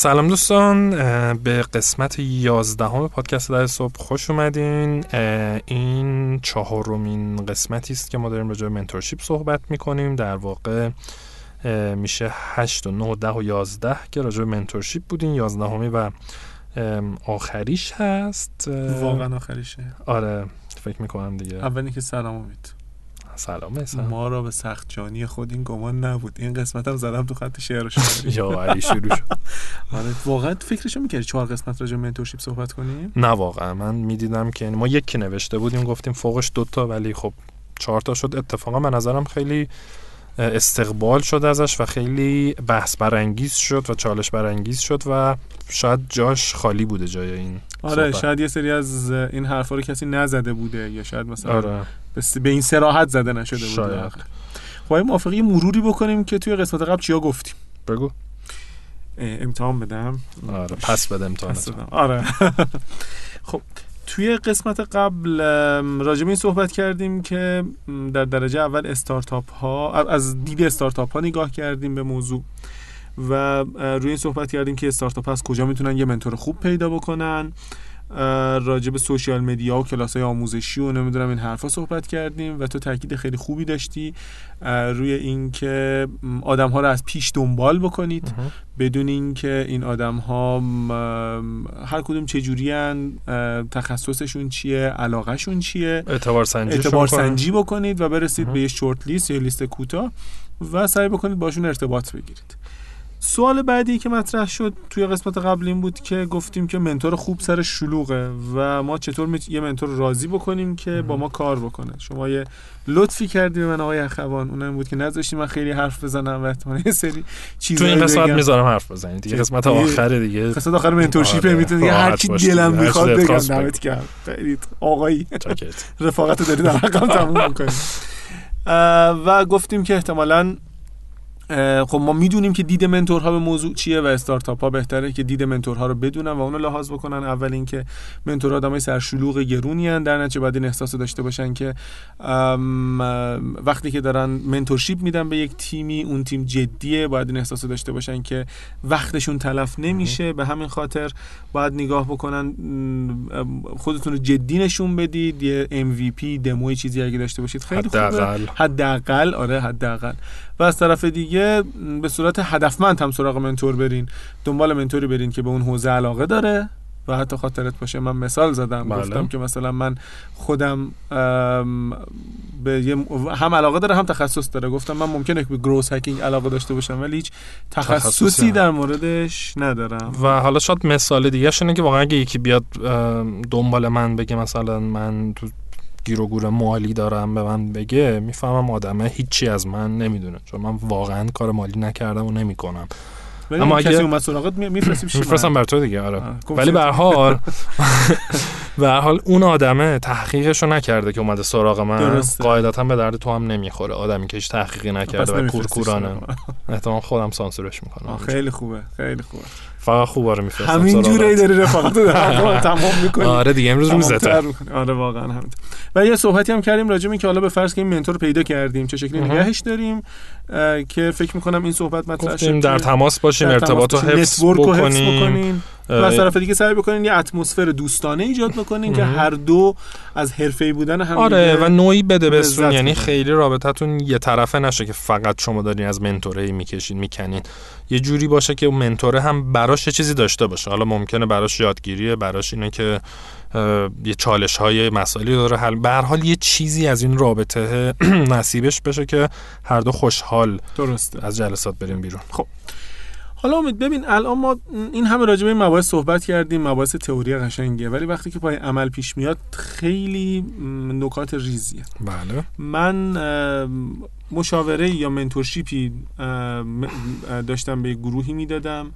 سلام دوستان به قسمت یازدهم پادکست در صبح خوش اومدین. این چهارمین قسمتی است که ما داریم راجع به منتورشیپ صحبت می‌کنیم. در واقع میشه 8 و 9 و 10 و 11 که راجع به منتورشیپ بودین. 11 و آخریش هست. واقعا آخریشه. آره فکر می‌کنم دیگه. اولی که سلام امید. سلام ما را به سخت جانی خود این گمان نبود. این قسمت هم زدم تو خط شعر شما یا علی شروع شد. آره واقعا فکرشو می‌کردی چهار قسمت راجع منتورشیپ صحبت کنیم؟ نه واقعا. من می‌دیدم که ما یکی نوشته بودیم گفتیم فوقش دوتا ولی خب چهار تا شد. اتفاقا به نظرم خیلی استقبال شد ازش و خیلی بحث برانگیز شد و چالش برانگیز شد و شاید جاش خالی بوده جای این. آره شاید یه سری از این حرفا رو کسی نزده بوده یا شاید مثلا آره. به این سراحت زده نشده بوده. شاید. خب موافقی مروری بکنیم که توی قسمت قبل چیا گفتیم؟ بگو. امتحان بدم؟ آره پس بده امتحان آره. خب توی قسمت قبل راجع این صحبت کردیم که در درجه اول استارتاپ ها از دید استارتاپ ها نگاه کردیم به موضوع. و روی این صحبت کردیم که استارتاپ از کجا می‌تونن یه منتور خوب پیدا بکنن. راجع به سوشیال مدیا و کلاس های آموزشی و نمی‌دونم این حرفا صحبت کردیم و تو تاکید خیلی خوبی داشتی. روی اینکه آدم ها رو از پیش دنبال بکنید. بدون اینکه این آدم ها هر کدوم چجوری تخصصشون چیه علاقهشون چیه اعتبار سنجی, اعتبار سنجی بکنید و برسید به یه شورت لیست یا لیست کوتاه و سعی بکنید باشون ارتباط بگیرید. سوال بعدی که مطرح شد توی قسمت قبل این بود که گفتیم که منتور خوب سر شلوغه و ما چطور می... یه منتور راضی بکنیم که با ما کار بکنه. شما یه لطفی کردی به من آقای اخوان. اونم بود که نذاشتی من خیلی حرف بزنم و احتمالاً یه سری چیزا تو این قسمت می‌ذارم حرف بزنید دیگه قسمت آخره دیگه. قسمت آخر منتورشیپ آره. می‌تونی هر چی دلم می‌خواد بگم. دمت گرم. خیلی آقایی. رفاقت داری در رقم تموم می‌کنی. و گفتیم که احتمالاً خب ما می‌دونیم که دید منتورها به موضوع چیه و استارتاپ ها بهتره که دید منتورها رو بدونن و اونو لحاظ بکنن. اول اینکه منتور آدمای سرشلوغ گرونی هن در نتیجه بعد این احساس داشته باشن که وقتی که دارن منتورشیپ میدن به یک تیمی اون تیم جدیه باید این احساس داشته باشن که وقتشون تلف نمیشه. به همین خاطر باید نگاه بکنن خودتون رو جدی نشون بدید. یه MVP دموی چیزی اگه داشته باشید خیلی خوبه. حداقل آره حداقل. و از طرف دیگه به صورت هدفمند هم سراغ منتور برین. دنبال منتوری برین که به اون حوزه علاقه داره و حتی خاطرت باشه. من مثال زدم. بله. گفتم که مثلا من خودم به هم علاقه داره هم تخصص داره. گفتم من ممکنه که به گروس هکینگ علاقه داشته باشم ولی هیچ تخصصی در موردش ندارم. و حالا شاید مثال دیگه شنه که واقعا اگه یکی بیاد دنبال من بگه مثلا من تو گیر و گور مالی دارم به من بگه می‌فهمم آدمه هیچی از من نمی‌دونه. چون من واقعا کار مالی نکردم و نمی‌کنم. اما اگه کسی اومد سراغت میفرستیم بر تو دیگه آره. ولی به حال به حال اون آدمه تحقیقشو نکرده که اومده سراغ من. قاعدتا به درد تو هم نمی‌خوره. آدمی که هیچ تحقیقی نکرده و کورکورانه. احتمال خودم سانسورش می‌کنم. خیلی خوبه خیلی خوبه. فقط خوبا رو میفرستم همین جوری داری رفاقت تمام می‌کنی. آره دیگه امروز روزته. آره واقعا همین و یه صحبتی هم کردیم راجع که حالا به فرض که این منتور پیدا کردیم چه شکلی نگهش داریم که فکر می‌کنم این صحبت مطرح شد در تماس باشیم ارتباط رو حفظ بکنیم. و از طرف دیگه سعی بکنین یه اتمسفر دوستانه ایجاد بکنین که هر دو از حرفه‌ای بودن هم آره و نوعی بده بسون یعنی خیلی رابطتون یه طرفه نشه که فقط شما دارین از منتوره می‌کشین می‌کنین. یه جوری باشه که منتوره هم براش چیزی داشته باشه. حالا ممکنه براش یادگیریه براش اینه که یه چالش های مسائلی داره حل به هر حال یه چیزی از این رابطه نصیبش بشه که هر دو خوشحال درسته. از جلسات بریم بیرون. خب. حالا امید ببین الان ما این همه راجع به مباحث صحبت کردیم مباحث تئوری قشنگه ولی وقتی که پای عمل پیش میاد خیلی نکات ریزیه. بله. من مشاوره یا منتورشیپی داشتم به گروهی می‌دادم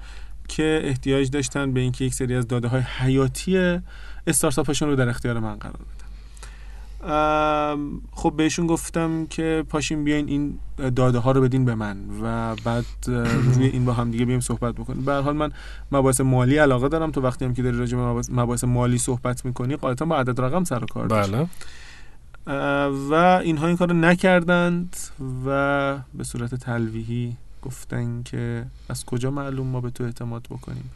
که احتیاج داشتن به اینکه یک سری از داده های حیاتی استارتاپشون رو در اختیار من قرار بدن. خب بهشون گفتم که پاشین بیاین این داده ها رو بدین به من و بعد روی این با هم دیگه بیایم صحبت بکنیم. به حال من مباحث مالی علاقه دارم. تو وقتی هم که داری راجع به مباحث مالی صحبت می‌کنی قاعدتا با عدد رقم سر و کار بله. و اینها این کار رو نکردند و به صورت تلویحی گفتن که از کجا معلوم ما به تو اعتماد بکنیم.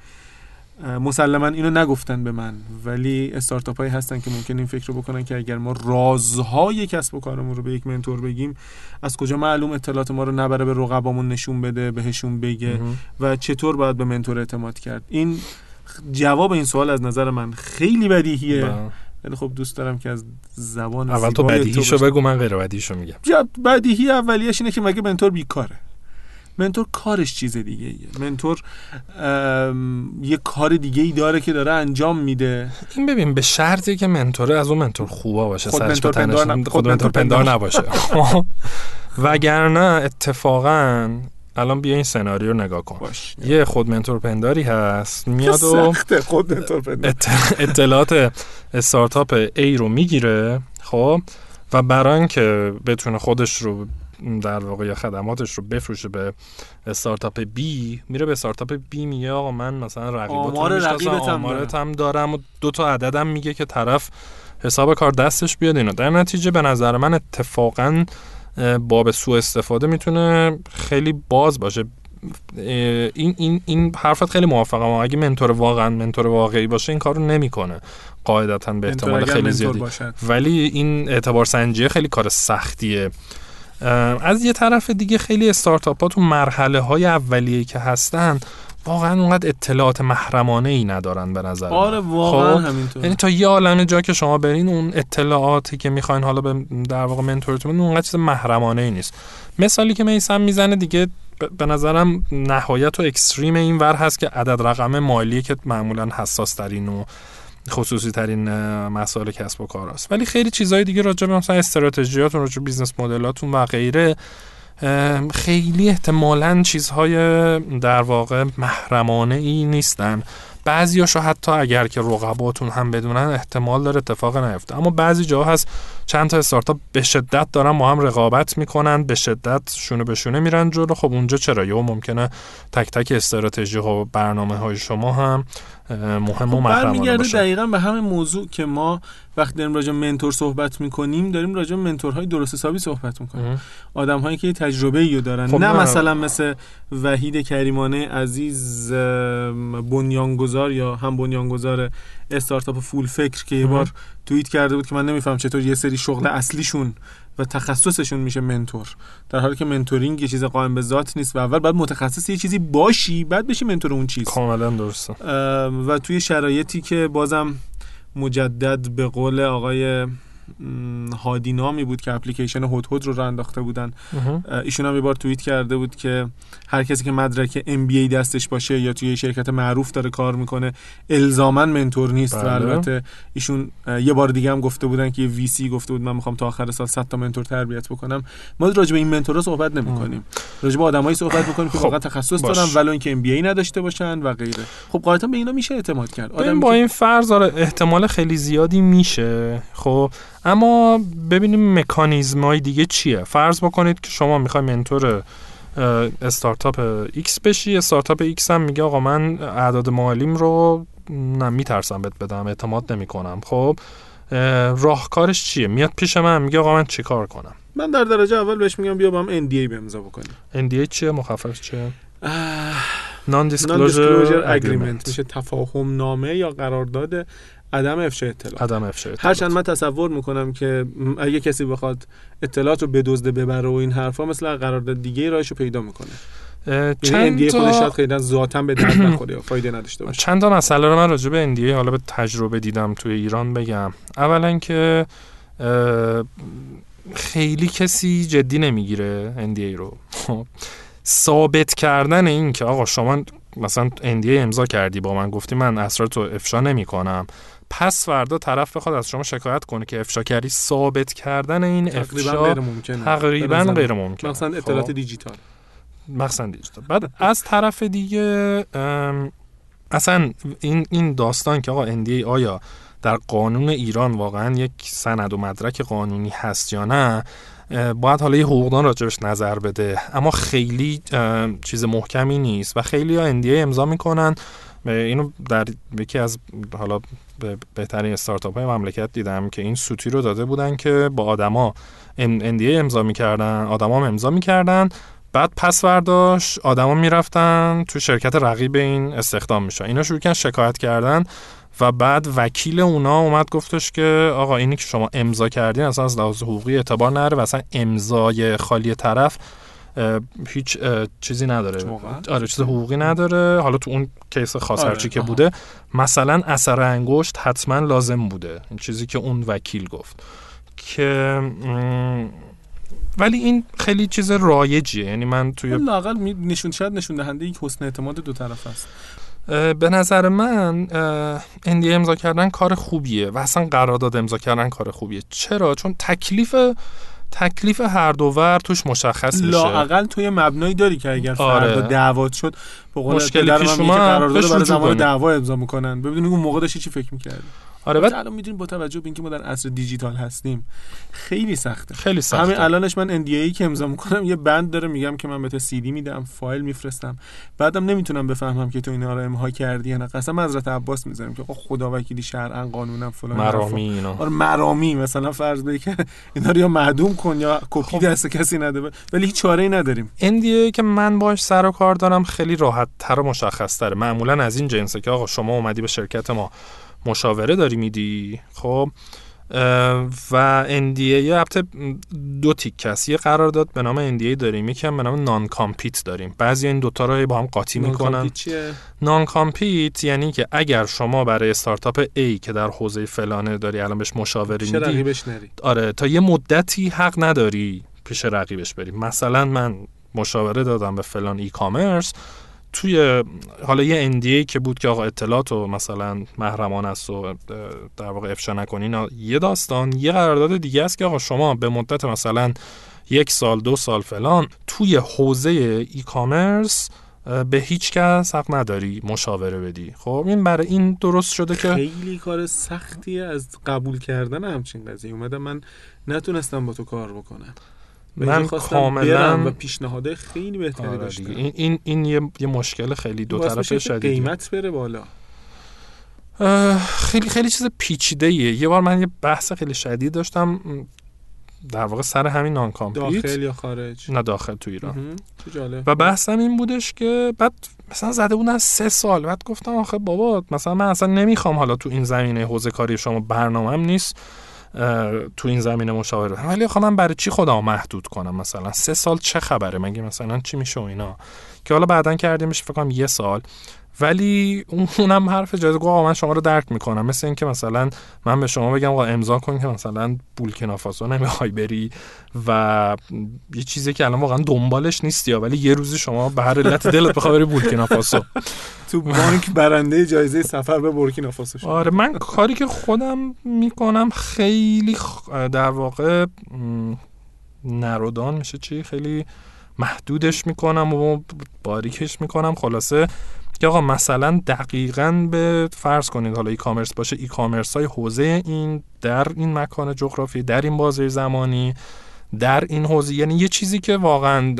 مسلما اینو نگفتن به من ولی استارتاپ هایی هستن که ممکن این فکر رو بکنن که اگر ما رازهای کسب و کارمون رو به یک منتور بگیم از کجا معلوم اطلاعات ما رو نبره به رقبامون نشون بده بهشون بگه؟ و چطور باید به منتور اعتماد کرد؟ این جواب این سوال از نظر من خیلی بدیهیه. بله. ولی خب دوست دارم که از زبان اول تو بدیهیشو بگو من غیر بدیهیشو میگم. بدیهی اولیش اینه که مگه منتور بیکاره؟ منتور کارش چیز دیگه ایه منتور یه کار دیگه ای داره که داره انجام میده. این ببین به شرطی که منتوره از اون منتور خوبا باشه خود منتور پندار, خود منتور پندار نباشه. وگرنه اتفاقا الان بیا این سناریو رو نگاه کن. باش. یه خود منتور پنداری هست میاد و خود منتور پندار. اطلاعات استارتاپ ای رو می‌گیره خب؟ و برای اینکه بتونه خودش رو در واقع یا خدماتش رو بفروشه به استارتاپ بی میره به استارتاپ بی میگه آقا من مثلا رقیباتم آمار هم دارم و دو تا عددم میگه که طرف حساب کار دستش بیاد اینا در نتیجه به نظر من اتفاقا باب سوء استفاده می‌تونه خیلی باز باشه. این این این حرفت خیلی موافقم. اگه منتور واقعا منتور واقعی باشه این کارو نمی‌کنه قاعدتا به احتمال خیلی زیادی. ولی این اعتبار سنجی خیلی کار سختیه. از یه طرف دیگه خیلی استارتاپ ها تو مرحله های اولیه که هستن واقعا اونقدر اطلاعات محرمانه ای ندارن به نظر آره واقعا خب؟ همینطور یعنی تا یه عالم جا که شما برین اون اطلاعاتی که می‌خواین حالا به در واقع mentor تون اونقدر چیز محرمانه ای نیست مثالی که میسم می‌زنه دیگه به نظرم نهایت و extreme این ور هست که عدد رقم مالی که معمولا حساس ترین و خصوصی ترین مسائل کسب و کار است. ولی خیلی چیزهای دیگه راجع به مثلا استراتژیاتون راجع business model اتون و غیره خیلی احتمالا چیزهای در واقع محرمانه ای نیستن. بعضیاشو حتی اگر که رقباتون هم بدونن احتمال داره اتفاق نیفته. اما بعضی جاها هست چند تا استارتاپ به شدت دارن با هم رقابت می‌کنن به شدت شونه به شونه میرن جلو. خب اونجا چرا؟ یا ممکنه تک تک استراتژی و برنامه های شما هم مهم و خب برمیگرده دقیقا به همین موضوع که ما وقتی داریم راجع منتور صحبت می‌کنیم داریم راجع منتورهای درست حسابی صحبت می‌کنیم. آدم هایی که تجربه ای دارن. خب نه مثلا مثل وحید کریمانه عزیز بنیانگذار یا هم بنیانگذار استارتاپ فول فکر که یه بار توییت کرده بود که من نمیفهم چطور یه سری شغل اصلیشون و تخصصشون میشه منتور. در حالی که منتورینگ یه چیز قائم به ذات نیست و اول باید متخصص یه چیزی باشی بعد بشی منتور اون چیز. کاملا درسته. و توی شرایطی که بازم مجدد به قول آقای هادی نامی بود که اپلیکیشن هود هود رو راه انداخته بودن. ایشون هم یه بار توییت کرده بود که هر کسی که مدرک MBA دستش باشه یا توی شرکت معروف داره کار می‌کنه الزاما منتور نیست. بله. و البته ایشون یه بار دیگه هم گفته بودن که وی سی گفته بود من می‌خوام تا آخر سال 100 تا منتور تربیت بکنم. ما راجع به این منتورا صحبت نمی‌کنیم. راجع به آدمایی صحبت می‌کنیم که خب. واقعا تخصص دارن ولو اینکه MBA نداشته باشن و غیره. خب قاعدتا به اینا میشه اعتماد کرد. آدم با این فرض آره احتمال خیلی زیادی میشه. خب اما ببینیم مکانیزم های دیگه چیه. فرض بکنید که شما می‌خوای منتور استارتاپ X بشی استارتاپ X هم میگه آقا من اعداد مالیم رو نه میترسم بهت بدم اعتماد نمی کنم خب راهکارش چیه؟ میاد پیش من میگه آقا من چیکار کنم؟ من در درجه اول بهش میگم بیا با هم NDA به امضا بکنیم NDA چیه؟ مخفف چیه؟ نان دیسکلوزر اگریمنت میشه تفاهم نامه یا قرارداد عدم افشای اطلاعات. عدم افشای اطلاعات. هرچند من تصور می‌کنم که اگه کسی بخواد اطلاعات رو بدزده ببره و این حرفا مثل قرارداد دیگه راهشو پیدا می‌کنه. یعنی چند تا خودش خیلی ذاتا به درد نخوره یا فایده نداشته باشه. چند تا مسئله رو من راجع به اندیه حالا به تجربه دیدم توی ایران بگم. اولا که خیلی کسی جدی نمی‌گیره NDA رو. خب. ثابت کردن این که آقا شما مثلا NDA امضا کردی با من گفتی من اسرار تو افشا نمی کنم پس فردا طرف بخواد از شما شکایت کنه که افشا کردی. ثابت کردن این افشا غیر ممکنه. تقریبا غیر ممکن مثلا اطلاعات خب. دیجیتال. مثلا دیجیتال. بعد از طرف دیگه اصلا این این داستان که آقا NDA آیا در قانون ایران واقعا یک سند و مدرک قانونی هست یا نه باید حالا یه حقوقدان راجبش نظر بده. اما خیلی چیز محکمی نیست و خیلی ها NDA امضا می‌کنن. اینو در یکی از حالا بهترین استارتاپ های مملکت دیدم که این سوتی رو داده بودن که با آدما NDA امضا می‌کردن آدما امضا می‌کردن. بعد پس برداشت آدما می‌رفتن تو شرکت رقیب این استخدام میشن اینا شروع کردن شکایت کردن و بعد وکیل اونا اومد گفتش که آقا اینی که شما امضا کردین اصلا از لحاظ حقوقی اعتبار نره و اصلا امضای خالی طرف هیچ چیزی نداره. آره چیز حقوقی نداره. حالا تو اون کیس خاص آره. هرچی که بوده مثلا اثر انگشت حتما لازم بوده. این چیزی که اون وکیل گفت. که ولی این خیلی چیز رایجیه. یعنی من توی لاقل نشون شاید نشون دهنده یک حسن اعتماد دو طرف است. به نظر من اندی امضا کردن کار خوبیه و اصلا قرارداد امضا کردن کار خوبیه. چرا؟ چون تکلیف تکلیف هر دو ور توش مشخص میشه لاقل توی مبنایی داری که اگر آره. فردا دعوات شد به قول مشکلی پیش اومد قرارداد برای زمان دعوا امضا می‌کنن. ببینید اون موقع داشتی چی فکر می‌کردی؟ آره بعد الان می‌دونیم با توجه به اینکه ما در عصر دیجیتال هستیم خیلی سخته. خیلی سخته. همین الانش من ای که امضا می‌کنم یه بند داره میگم که من به تو سی دی میدم فایل میفرستم. بعدم نمی‌تونم بفهمم که تو اینا رو امها کردی یا نه. قسم حضرت عباس می‌ذارم که خدا وکیلی شرعا قانونا فلان مرامی اینا. آره مرامی مثلا فرض بگی که اینا رو یا معدوم کن یا کپی خب. دست کسی نده. ولی هیچ چاره ای نداریم ای که من باش سر و کار دارم خیلی راحت تر و مشخص تره معمولا از این جنسه که آقا شما اومدی به شرکت ما مشاوره داری میدی؟ خب و NDA یه دو تیک است. یه قرارداد به نام NDA داریم. یکی هم به نام non-compete داریم. بعضی این دوتا رو با هم قاطی می‌کنن. non-compete یعنی که اگر شما برای استارتاپ A که در حوزه فلانه داری الان بهش مشاوره میدی آره تا یه مدتی حق نداری پیش رقیبش بریم مثلا من مشاوره دادم به فلان ای کامرس توی حالا یه NDA که بود که آقا اطلاعات و مثلا محرمان است و در واقع افشا نکنین یه داستان یه قرارداد دیگه است که آقا شما به مدت مثلا یک سال دو سال فلان توی حوزه ای کامرس به هیچ کس حق نداری مشاوره بدی. خب این برای این درست شده که خیلی کار سختی از قبول کردن همچین قضیه. اومدم من نتونستم با تو کار بکنم. من کاملا و پیشنهاده خیلی بهتری آره داشتم. این این, این یه،, یه مشکل خیلی دو طرفه شدید قیمت بره بالا؟ خیلی خیلی چیز پیچیده ایه. یه بار من یه بحث خیلی شدید داشتم در واقع سر همین نان کامپلیت داخل یا خارج؟ نه داخل تو ایران. و بحثم این بودش که بعد مثلا زده بودن سه سال. بعد گفتم آخه بابا مثلا من اصلا نمی‌خوام حالا تو این زمینه حوزه کاری شما برنامهم نیست. تو این زمینه مشاوره ولی خب من برای چی خودم محدود کنم؟ مثلا سه سال چه خبره؟ مگه مثلا چی میشه اینا؟ که حالا بعدا کردیمش فکر کنم یه سال. ولی اونم حرف جایزه گفت من شما رو درک می‌کنم. مثل اینکه مثلا من به شما بگم آقا امضا کن که مثلا بولکینافاسو نمی‌خوای بری و یه چیزی که الان واقعا دنبالش نیستی ولی یه روزی شما به هر علت دلت بخوای بری بولکینافاسو. تو بانک برنده جایزه سفر به بورکینافاسو شد آره من کاری که خودم می‌کنم خیلی در واقع نرودان میشه چی؟ خیلی محدودش می‌کنم و باریکش می‌کنم. خلاصه که آقا مثلا دقیقا به فرض کنید حالا ای کامرس باشه ای کامرس های حوزه این در این مکان جغرافی در این بازه زمانی در این حوزه یعنی یه چیزی که واقعا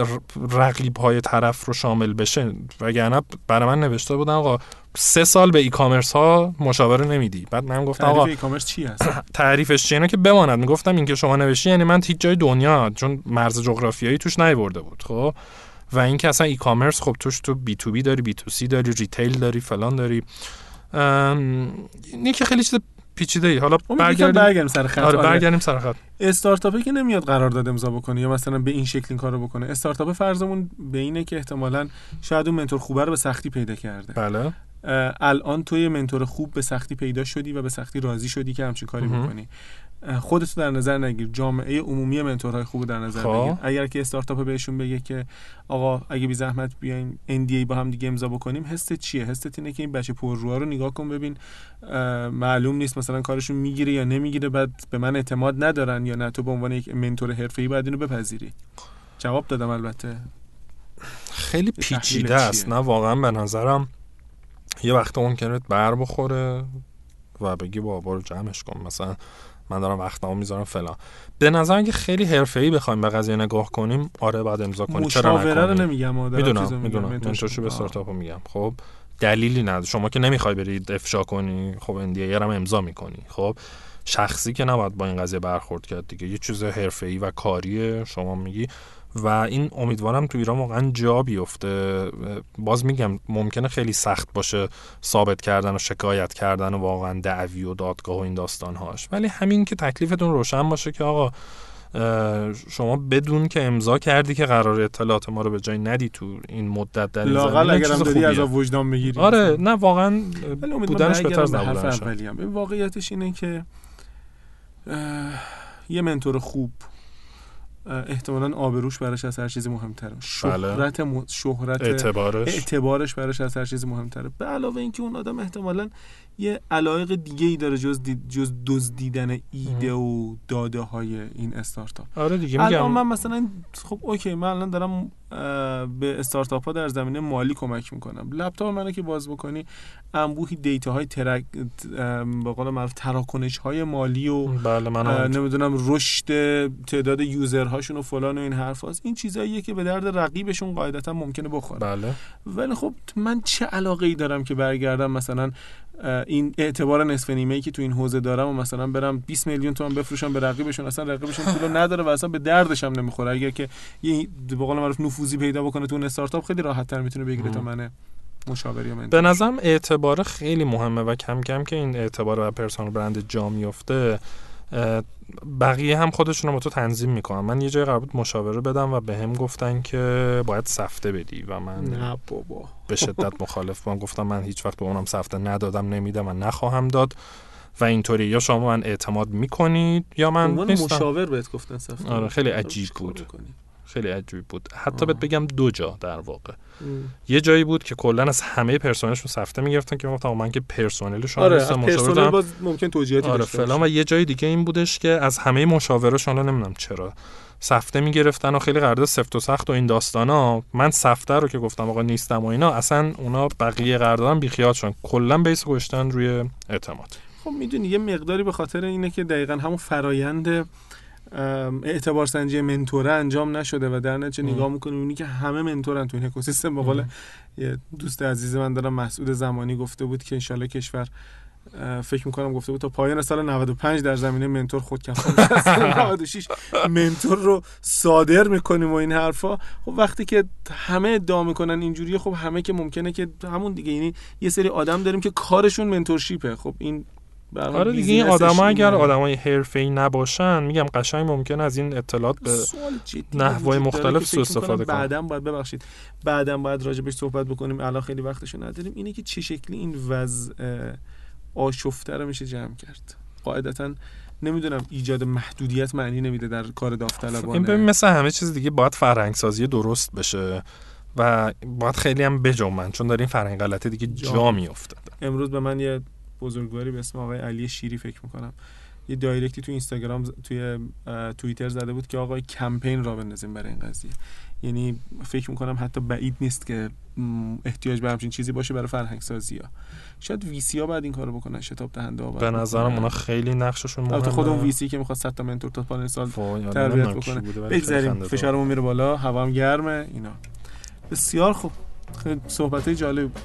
رقیب های طرف رو شامل بشه. وگرنه برای من نوشته بودن آقا سه سال به e-commerce ها مشاوره نمیدی. بعد من گفتم آقا e commerce چی هست؟ تعریفش چیه که بماند. می‌گفتم این که شما نوشتی یعنی من هیچ جای دنیا چون مرز جغرافیایی توش نیورده بود خب؟ و اینکه اصلا e-commerce خب توش تو B2B داری B2C داری retail داری فلان داری. اینه که خیلی چیز پیچیده ای حالا برگردیم. برگردیم سر خط. آره, آره. برگردیم سر خط. استارتاپی که نمیاد قرارداد امضا بکنه یا مثلا به این شکل این کارو بکنه. استارتاپ فرضمون به اینه که احتمالاً شاید اون منتور خوبه رو به سختی پیدا کرده. بله. الان توی منتور خوب به سختی پیدا شدی و به سختی راضی شدی که همچین کاری بکنی. خودت در نظر نگیر. جامعه عمومی منتورهای خوب در نظر خب. بگیر. اگر که استارتاپ بهشون بگه که آقا اگه بی زحمت بیایم NDA با هم دیگه امضا بکنیم حست چیه؟ حست اینه که این بچه پرروها رو نگاه کن ببین معلوم نیست مثلا کارشون می‌گیره یا نمی‌گیره بعد به من اعتماد ندارن یا نه. تو به عنوان یک منتور حرفه‌ای باید اینو بپذیری. جواب دادم البته. خیلی پیچیده است نه؟ واقعا به نظرم یه وقت ممکنه بر بخوره و بگی بابا رو جمعش کن. مثلا من دارم وقتمو می‌ذارم فلان. به نظر که خیلی حرفه‌ای بخوایم به قضیه نگاه کنیم آره بعد امضا کنیم. چرا نکنیم؟ نمیگم می‌دونم می‌دونم. به استارتاپو میگم. خب دلیلی نداره. شما که نمی‌خوای برید افشا کنی خب اندیه هم امضا می‌کنی. خب شخصی که نباید با این قضیه برخورد کرد دیگه. یه چیز حرفه‌ای و کاریه. شما میگی و این امیدوارم تو ایران واقعا جا بیفته. باز میگم ممکنه خیلی سخت باشه ثابت کردن و شکایت کردن و واقعا دعوی و دادگاه و این داستانهاش. ولی همین که تکلیفتون روشن باشه که آقا شما بدون که امضا کردی که قرار اطلاعات ما رو به جای ندی تو این مدت در لاقل اگر هم داری از وجدان بگیری آره نه واقعا بودنش بهتر از نبودنش واقعیتش اینه که یه منتور خوب احتمالا آبروش براش از هر چیزی مهمتره. بله. شهرت م... شهرت اعتبارش. اعتبارش براش از هر چیزی مهمتره. به علاوه اینکه اون آدم احتمالا یه علایق دیگه ای داره جز دید جز دزدیدن ایده و داده های این استارتاپ. آره دیگه میگم. الان من مثلا خب اوکی من الان دارم به استارتاپ ها در زمینه مالی کمک می‌کنم. لپتاپ منو که باز بکنی انبوهی دیتا های ترک به قول معروف تراکنش های مالی و بله من نمی‌دونم رشد تعداد یوزرهاشون و فلان و این حرف هاست. این چیزاییه که به درد رقیبشون قاعدتا ممکنه بخوره. بله. ولی خب من چه علاقه ای دارم که برگردم مثلا این اعتبار نصف نیمه ای که تو این حوزه دارم و مثلا برم 20 میلیون تومان بفروشم به رقیبشون اصلا رقیبشون پول نداره و اصلا به دردش هم نمی‌خوره. اگر که یه به قول معروف نفوذی پیدا بکنه تو اون استارتاپ خیلی راحت تر می‌تونه بگیره تا من مشاوری من به نظرم اعتبار خیلی مهمه و کم کم که این اعتبار و پرسونال برند جا میفته بقیه هم خودشون رو با تو تنظیم می‌کنن. من یه جای قرار بود مشاوره بدم و به هم گفتن که باید سفته بدی و من نه بابا. به شدت مخالف بودم. گفتم من هیچ وقت به اونم سفته ندادم نمیدم و نخواهم داد. و اینطوری. یا شما من اعتماد می‌کنید یا من نیستم. مشاور بهت گفتن سفته. آره خیلی عجیب بود. خیلی عجیب بود. حتی بهت بگم دو جا در واقع. یه جایی بود که کلا از همه پرسنلشون سفته می‌گرفتن که گفتم من که پرسنلشون آره پرسنل باز ممکن توجیهاتی آره فلان. و یه جای دیگه این بودش که از همه مشاوراشون حالا نمی‌دونم چرا سفته می‌گرفتن و خیلی قرارداد سفت و سخت و این داستانا. من سفته رو که گفتم آقا نیستم و اینا اصلا اونا بقیه قراردادم بیخیال شدن. کلا بیس گشتن روی اعتماد. خب می‌دونی یه مقداری به خاطر اینه که دقیقا همون فرایند اعتبار سنجی منتوره انجام نشده و در نتیجه نگاه می‌کنیم اونی که همه منتورن تو این اکوسیستم. به قول دوست عزیز من دارم مسعود زمانی گفته بود که انشالله کشور فکر می‌کنم گفته بود تا پایان سال 95 در زمینه منتور خود کفا 96 منتور رو صادر می‌کنیم و این حرفا. خب وقتی که همه ادعا می‌کنن اینجوریه خب همه که ممکنه که همون دیگه. یعنی یه سری آدم داریم که کارشون منتورشیپه. خب این آره دیگه این آدما اگر آدمای حرفه‌ای نباشن میگم قشنگ ممکن از این اطلاعات به نحوه مختلف سوء استفاده کنن. بعدم باید ببخشید. بعدم باید راجبش صحبت بکنیم. الان خیلی وقتشو نداریم. اینه که چه شکلی این وضع آشفته رو میشه جمع کرد؟ قاعدتا نمی‌دونم ایجاد محدودیت معنی نمیده در کار داوطلبانه. این ببین مثل همه چیز دیگه باید فرهنگ سازی درست بشه و باید خیلی هم بجنبن چون دارین فرهنگ غلطه دیگه جا, جا. میفته امروز به من یه بزرگواری به اسم آقای علی شیری فکر می‌کنم. یه دایرکتی تو اینستاگرام توی توییتر زده بود که آقای کمپین را بندازیم برای این قضیه. یعنی فکر می‌کنم حتی بعید نیست که احتیاج به همچین چیزی باشه برای فرهنگ سازی ها. شاید وی سی ها بعد این کارو بکنن شتاب دهنده ها به نظرم اونا خیلی نقششون مهمه. البته خود اون وی سی که می‌خواد 100 تا منتور تا پانل سال تربیت بکنه. بگذاریم فشارمون میره بالا هوا هم گرمه اینا. بسیار خوب. خیلی صحبت جالب بود.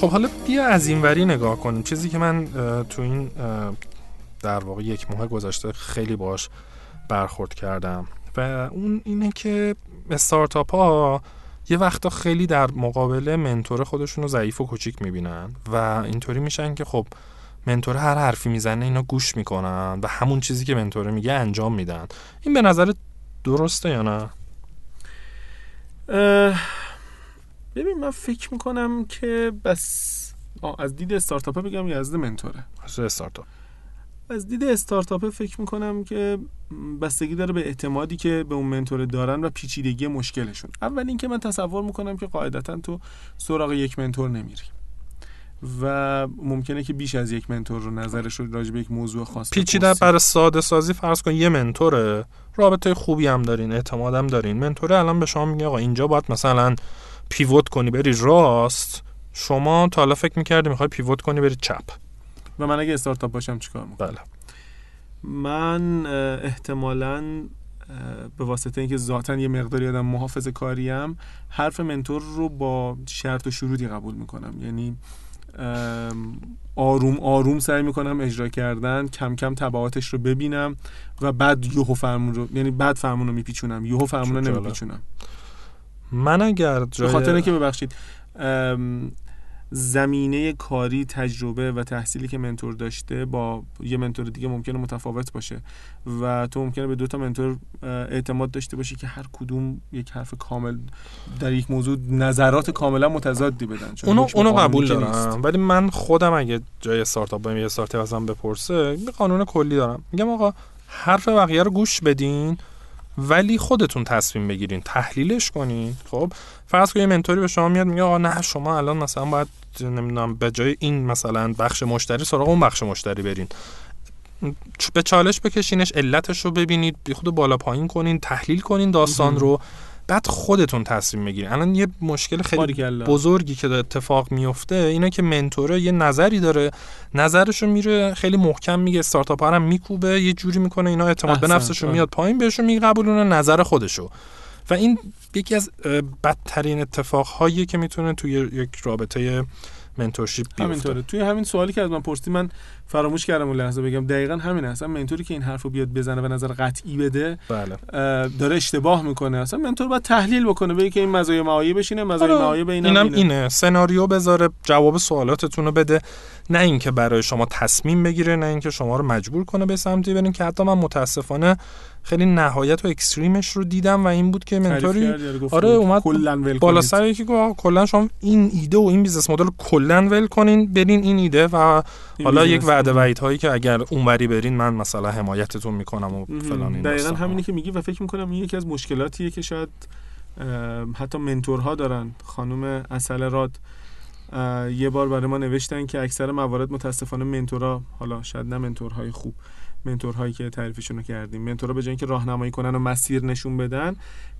خب حالا بیا از این وری نگاه کنیم. چیزی که من تو این در واقع یک ماه گذشته خیلی باش برخورد کردم. و اون اینه که استارتاپ ها یه وقتا خیلی در مقابل منتور خودشون رو ضعیف و کوچیک می‌بینن و اینطوری میشن که خب منتور هر حرفی می‌زنه اینا گوش می‌کنن و همون چیزی که منتور میگه انجام میدن. این به نظر درسته یا نه؟ ببین من فکر می‌کنم که بس. از دید استارتاپ بگم یا از دید منتوره. از استارتاپ. از دید استارتاپ فکر می‌کنم که بستگی داره به اعتمادی که به اون منتور دارن و پیچیدگی مشکلشون. اول اینکه من تصور می‌کنم که قاعدتا تو سراغ یک منتور نمیری. و ممکنه که بیش از یک منتور رو نظرش رو راجع به یک موضوع خاص پیچیده برای ساده سازی فرض کن یه منتوره. رابطه خوبی هم دارین اعتمادم دارین. منتوره الان به شما میگه آقا اینجا باید مثلا پیوت کنی بری راست. شما تا حالا فکر می‌کردی می‌خوای پیوت کنی بری چپ. و من اگه استارتاپ باشم چیکار می‌کنم؟ بله. من احتمالا به واسطه اینکه ذاتا یه مقداری آدم محافظ کاریم حرف منتور رو با شرط و شروطی قبول می‌کنم. یعنی آروم آروم سعی می‌کنم اجرا کردن کم کم تبعاتش رو ببینم و بعد یوهو فرمون رو یعنی بعد فرمون رو میپیچونم. یوهو فرمون رو نمیپیچونم. من اگر جای... خاطر که ببخشید زمینه کاری تجربه و تحصیلی که منتور داشته با یه منتور دیگه ممکنه متفاوت باشه و تو ممکنه به دو تا منتور اعتماد داشته باشی که هر کدوم یک حرف کامل در یک موضوع نظرات کاملا متضادی بدن. اونو اونو قبول دارم. ولی من خودم اگه جای استارتاپ بایم یه استارتاپ ازم بپرسه یه قانون کلی دارم. میگم آقا حرف بقیه رو گوش بدین. ولی خودتون تصمیم بگیرین تحلیلش کنین. خب فرض کنید منتوری به شما میاد میگه آقا نه شما الان مثلا باید نمی‌دونم به جای این مثلا بخش مشتری سراغ اون بخش مشتری برین. به چالش بکشینش علتش رو ببینید بی خود بالا پایین کنین تحلیل کنین داستان رو. بعد خودتون تصمیم بگیرین الان یه مشکل خیلی بزرگی که اتفاق میفته اینه که منتوره یه نظری داره. نظرشو میره خیلی محکم میگه استارتاپ ها هم میکوبه یه جوری می‌کنه اینا اعتماد به نفسشون میاد پایین بهشون میقبولونه نظر خودشو. و این یکی از بدترین اتفاقهایی که می‌تونه توی یک رابطه mentorship همینطوره. توی همین سوالی که از من پرسیدی من فراموش کردم اون لحظه بگم. دقیقا همین اصلا mentor ی که این حرفو بیاد بزنه و نظر قطعی بده بله. داره اشتباه می‌کنه. اصلا mentor باید تحلیل بکنه بگه که این مزایای معایب بشینه مزایای آره. معایب اینم, اینم اینه. سناریو بذاره جواب سوالاتتون رو بده. نه اینکه برای شما تصمیم بگیره نه اینکه شما رو مجبور کنه به سمتی برین که حتی من متاسفانه خیلی نهایت و extreme ش رو دیدم و این بود که mentor ی آره اومد بالا سر یکی گفت کلا شما این ایده و این business model کلا ول کنین برین این ایده و حالا یک وعده وعید هایی که اگر اونوری برین من مثلا حمایتتون می‌کنم و فلان این دقیقاً همینی که میگی و فکر می‌کنم این یکی از مشکلاتیه که شاید حتی mentor ها دارن. خانم اصل راد یه بار برای ما نوشتن که اکثر موارد متاسفانه mentor ا حالا شاید نه mentor های خوب mentor هایی که تعریفشون رو کردیم. mentor ها به جای اینکه راهنمایی کنن و مسیر نشون بدن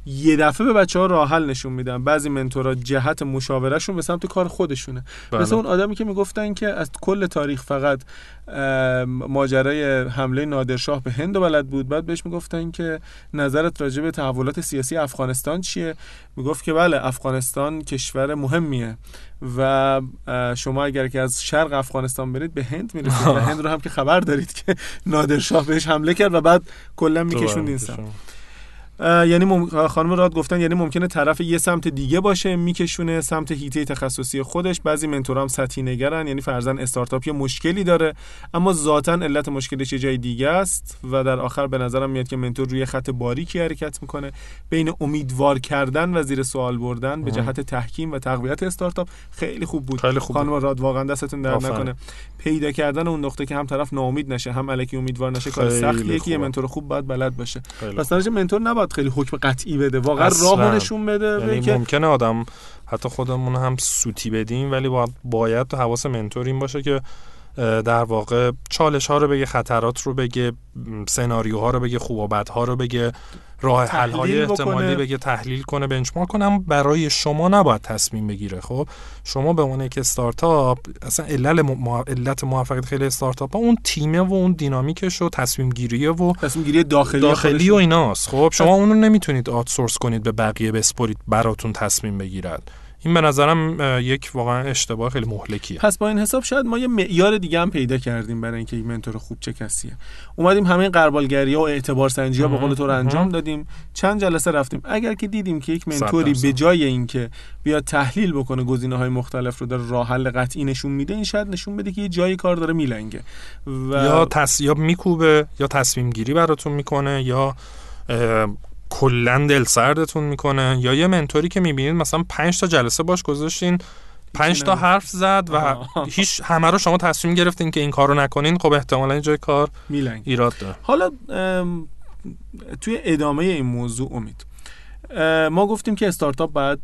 یه دفعه به بچه ها راه حل نشون میدن. بعضی منتورا جهت مشاورهشون به سمت کار خودشونه. بله. مثل اون آدمی که می‌گفتن که از کل تاریخ فقط ماجرای حمله نادرشاه به هند و بلد بود بعد بهش می‌گفتن که نظرت راجع به تحولات سیاسی افغانستان چیه؟ می‌گفت که بله افغانستان کشور مهمیه و شما اگر که از شرق افغانستان برید به هند می‌رسید و هند رو هم که خبر دارید که نادرشاه بهش حمله کرد و بعد کلا میکشوند یعنی مم... خانم راد گفتن یعنی ممکنه طرف یه سمت دیگه باشه میکشونه سمت هیته تخصصی خودش. بعضی منتورا هم سطحی نگرن یعنی فرزن استارتاپ یه مشکلی داره. اما ذاتا علت مشکلش یه جای دیگه است؟ و در آخر به نظرم میاد که منتور روی خط باریکی حرکت می‌کنه. بین امیدوار کردن و زیر سوال بردن به جهت تحکیم و تقویت استارتاپ خیلی خوب بود. خیلی خوب خانم راد واقعا دستتون در نکنه. پیدا کردن اون نقطه که هم طرف ناامید نشه هم الکی امیدوار نشه کار سختیه که یه منتور خوب باید بلد باشه. پس منتور نباید خیلی حکم قطعی بده واقعا راه نشون بده یعنی که ممکنه آدم حتی خودمون هم سوتی بدیم ولی باید, باید تو حواس منتور این باشه که در واقع چالش ها رو بگه خطرات رو بگه سناریوها رو بگه خوب و ها رو بگه راه حل های احتمالی بگه تحلیل کنه بنچمارک کنه. برای شما نباید تصمیم بگیره. خب شما به عنوان یک استارتاپ اصلا علت علت موفقیت خیلی استارتاپ ها اون تیمه و اون دینامیکش و تصمیم گیریه و تصمیم گیری داخلی داخلی و ایناست. خب شما اون رو نمی‌تونید آتسورس کنید به بقیه بسپرید براتون تصمیم بگیرد. این به نظرم یک واقعا اشتباه خیلی مهلکیه. پس با این حساب شاید ما یه معیار دیگه هم پیدا کردیم برای اینکه یک منتور خوب چه کسیه. اومدیم همه قربالگری و اعتبار سنجی ها به قول تو رو انجام دادیم. چند جلسه رفتیم. اگر که دیدیم که یک منتوری به جای اینکه بیاد تحلیل بکنه گزینه های مختلف رو در راه حل قطعی نشون میده این شاید نشون بده که یه جایی کار داره میلنگه. و... یا تس... یا میکوبه یا تصمیم گیری براتون می‌کنه یا کلا دل سردتون می‌کنه؟ یا یه منتوری که می‌بینید مثلا پنج تا جلسه باش گذاشتین پنج تا حرف زد و هیچ همه رو شما تصمیم گرفتین که این کار رو نکنین. خب احتمالا جای کار میلنگ ایراد داره. حالا توی ادامه این موضوع امید ما گفتیم که استارتاپ باید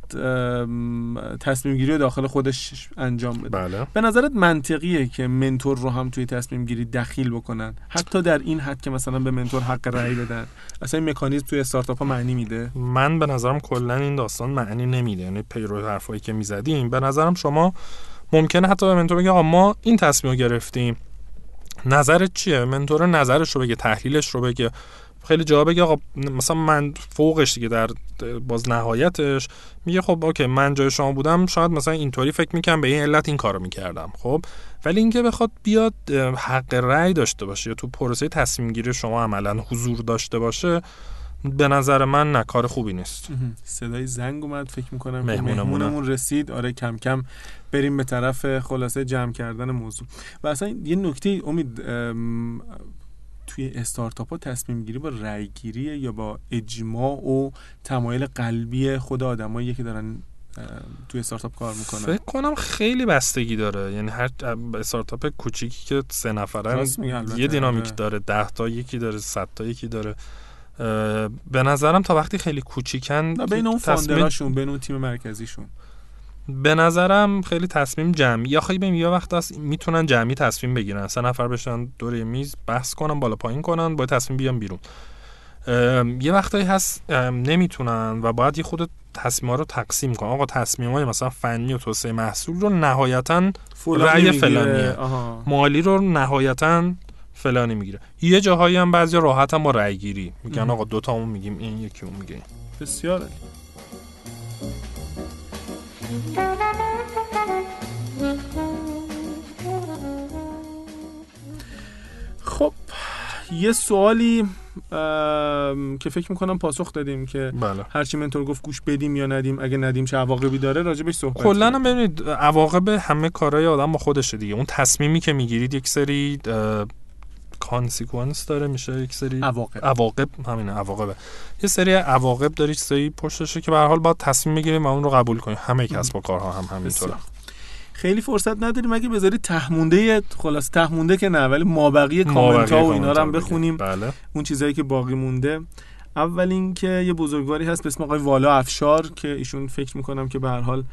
تصمیم گیری داخل خودش انجام بده. بله. به نظرت منطقیه که منتور رو هم توی تصمیم گیری دخیل بکنن؟ حتی در این حد که مثلا به منتور حق رأی بدن اصلا این مکانیزم توی استارتاپ ها معنی میده؟ من به نظرم کلا این داستان معنی نمیده. یعنی پیرو حرفایی که می‌زدیم. به نظرم شما ممکنه حتی به منتور بگه ما این تصمیم رو گرفتیم. نظرت چیه؟ منتور نظرش رو بگه تحلیلش رو بگه. خیلی جا بگه آقا مثلا من فوقش دیگه در باز نهایتش میگه خب اوکی من جای شما بودم شاید مثلا اینطوری فکر می‌کنم به این علت این کارو می‌کردم خب؟ ولی اینکه بخواد بیاد حق رأی داشته باشه یا تو پروسه تصمیم گیری شما عملا حضور داشته باشه به نظر من نه کار خوبی نیست. صدای زنگ اومد فکر می‌کنم مهمونمون رسید. آره کم کم بریم به طرف خلاصه جمع کردن موضوع. و اصلا یه نکته امید توی استارتاپ ها تصمیم گیری با رأی گیری یا با اجماع و تمایل قلبی خود آدمایی که دارن توی استارتاپ کار می‌کنن. فکر کنم خیلی بستگی داره. یعنی هر استارتاپ کوچیکی که سه نفره یه دینامیک آره. داره ده تا یکی داره صد تا یکی داره. به نظرم تا وقتی خیلی کوچیکن بین اون فاندراشون بین اون تیم مرکزیشون. به نظرم خیلی تصمیم جمعی. یا خیلی یه وقت هست می‌تونن جمعی تصمیم بگیرن. سه نفر بشن دور میز بحث کنن بالا پایین کنن با تصمیم بیان بیرون. یه وقتایی هست نمی‌تونن و باید یه خود تصمیم ها رو تقسیم کنن. آقا تصمیم های مثلا فنی و توسعه محصول رو نهایتا رأی فلانیه. مالی رو نهایتا فلانی می‌گیره. یه جاهایی هم بعضی راحت هم با رأی گیری میگن آقا دوتا همون میگیم این یکی اون میگه. بسیار خب یه سوالی که فکر می‌کنم پاسخ دادیم که بله. هرچی منتور گفت گوش بدیم یا ندیم اگه ندیم چه عواقبی داره راجبش صحبت کلا هم ببینید عواقب همه کارهای آدم با خودشه دیگه اون تصمیمی که می‌گیرید یک سری کانسیکونس داره میشه یک سری عواقب. عواقب همین عواقبه. یه سری عواقب داره سری پشتشه که به هر حال باید تصمیم بگیریم و اون رو قبول کنیم. همه کسب و کارها هم همینطوره. خیلی فرصت نداریم. اگه بذاری تهمونده خلاص تهمونده که نه ولی مابقی کامنت ها و اینا رو هم بخونیم. بله. اون چیزایی که باقی مونده. اول اینکه یه بزرگواری هست به اسم آقای والا افشار که ایشون فکر می‌کنم که به هر حال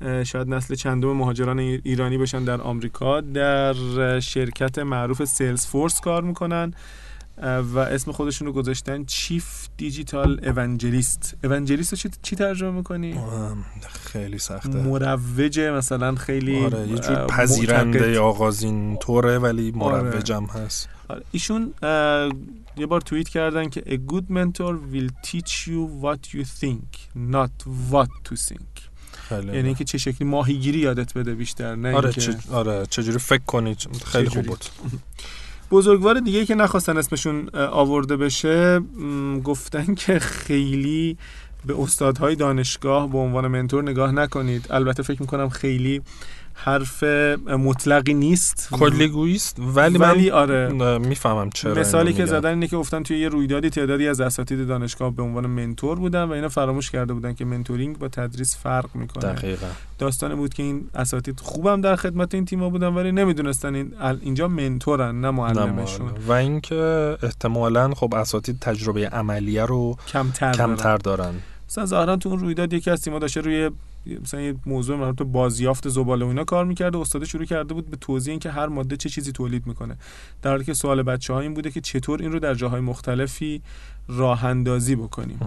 شاید نسل چندم مهاجران ایرانی بشن در آمریکا در شرکت معروف سیلز فورس کار می‌کنن و اسم خودشون رو گذاشتن چیف دیجیتال اونجلیست اونجلیست رو چی, ترجمه می‌کنی؟ خیلی سخته مروجه مثلا خیلی آره یه جور پذیرنده آغازین طوره ولی مروجم آره. هست آره. ایشون یه بار توییت کردن که a good mentor will teach you what you think not what to think یعنی اینکه چه شکلی ماهیگیری یادت بده بیشتر نه آره چه... آره چجوری فکر کنید خیلی خوب بود. بزرگوار دیگه که نخواستن اسمشون آورده بشه گفتن که خیلی به استادهای دانشگاه به عنوان منتور نگاه نکنید. البته فکر می‌کنم خیلی حرف مطلقی نیست. کلیگویی است ولی, ولی من آره می‌فهمم چرا مثالی که زدن اینه که گفتن توی یه رویدادی تعدادی از اساتید دانشگاه به عنوان منتور بودن و اینا فراموش کرده بودن که منتورینگ با تدریس فرق می‌کنه. دقیقا. داستان بود که این اساتید خوبم در خدمت این تیما بودن ولی نمی‌دونستن این اینجا منتورن نه معلمشون. و اینکه احتمالا خب اساتید تجربه عملیه رو کمتر, کمتر دارن. مثلا ظاهرا تو اون رویداد یکی از تیم‌ها داشته روی مثلا یه موضوع مربوط به بازیافت زباله و اینا کار می‌کرده استاد شروع کرده بود به توضیح اینکه هر ماده چه چیزی تولید می‌کنه. در حالی که سوال بچه ها این بوده که چطور این رو در جاهای مختلفی راه اندازی بکنیم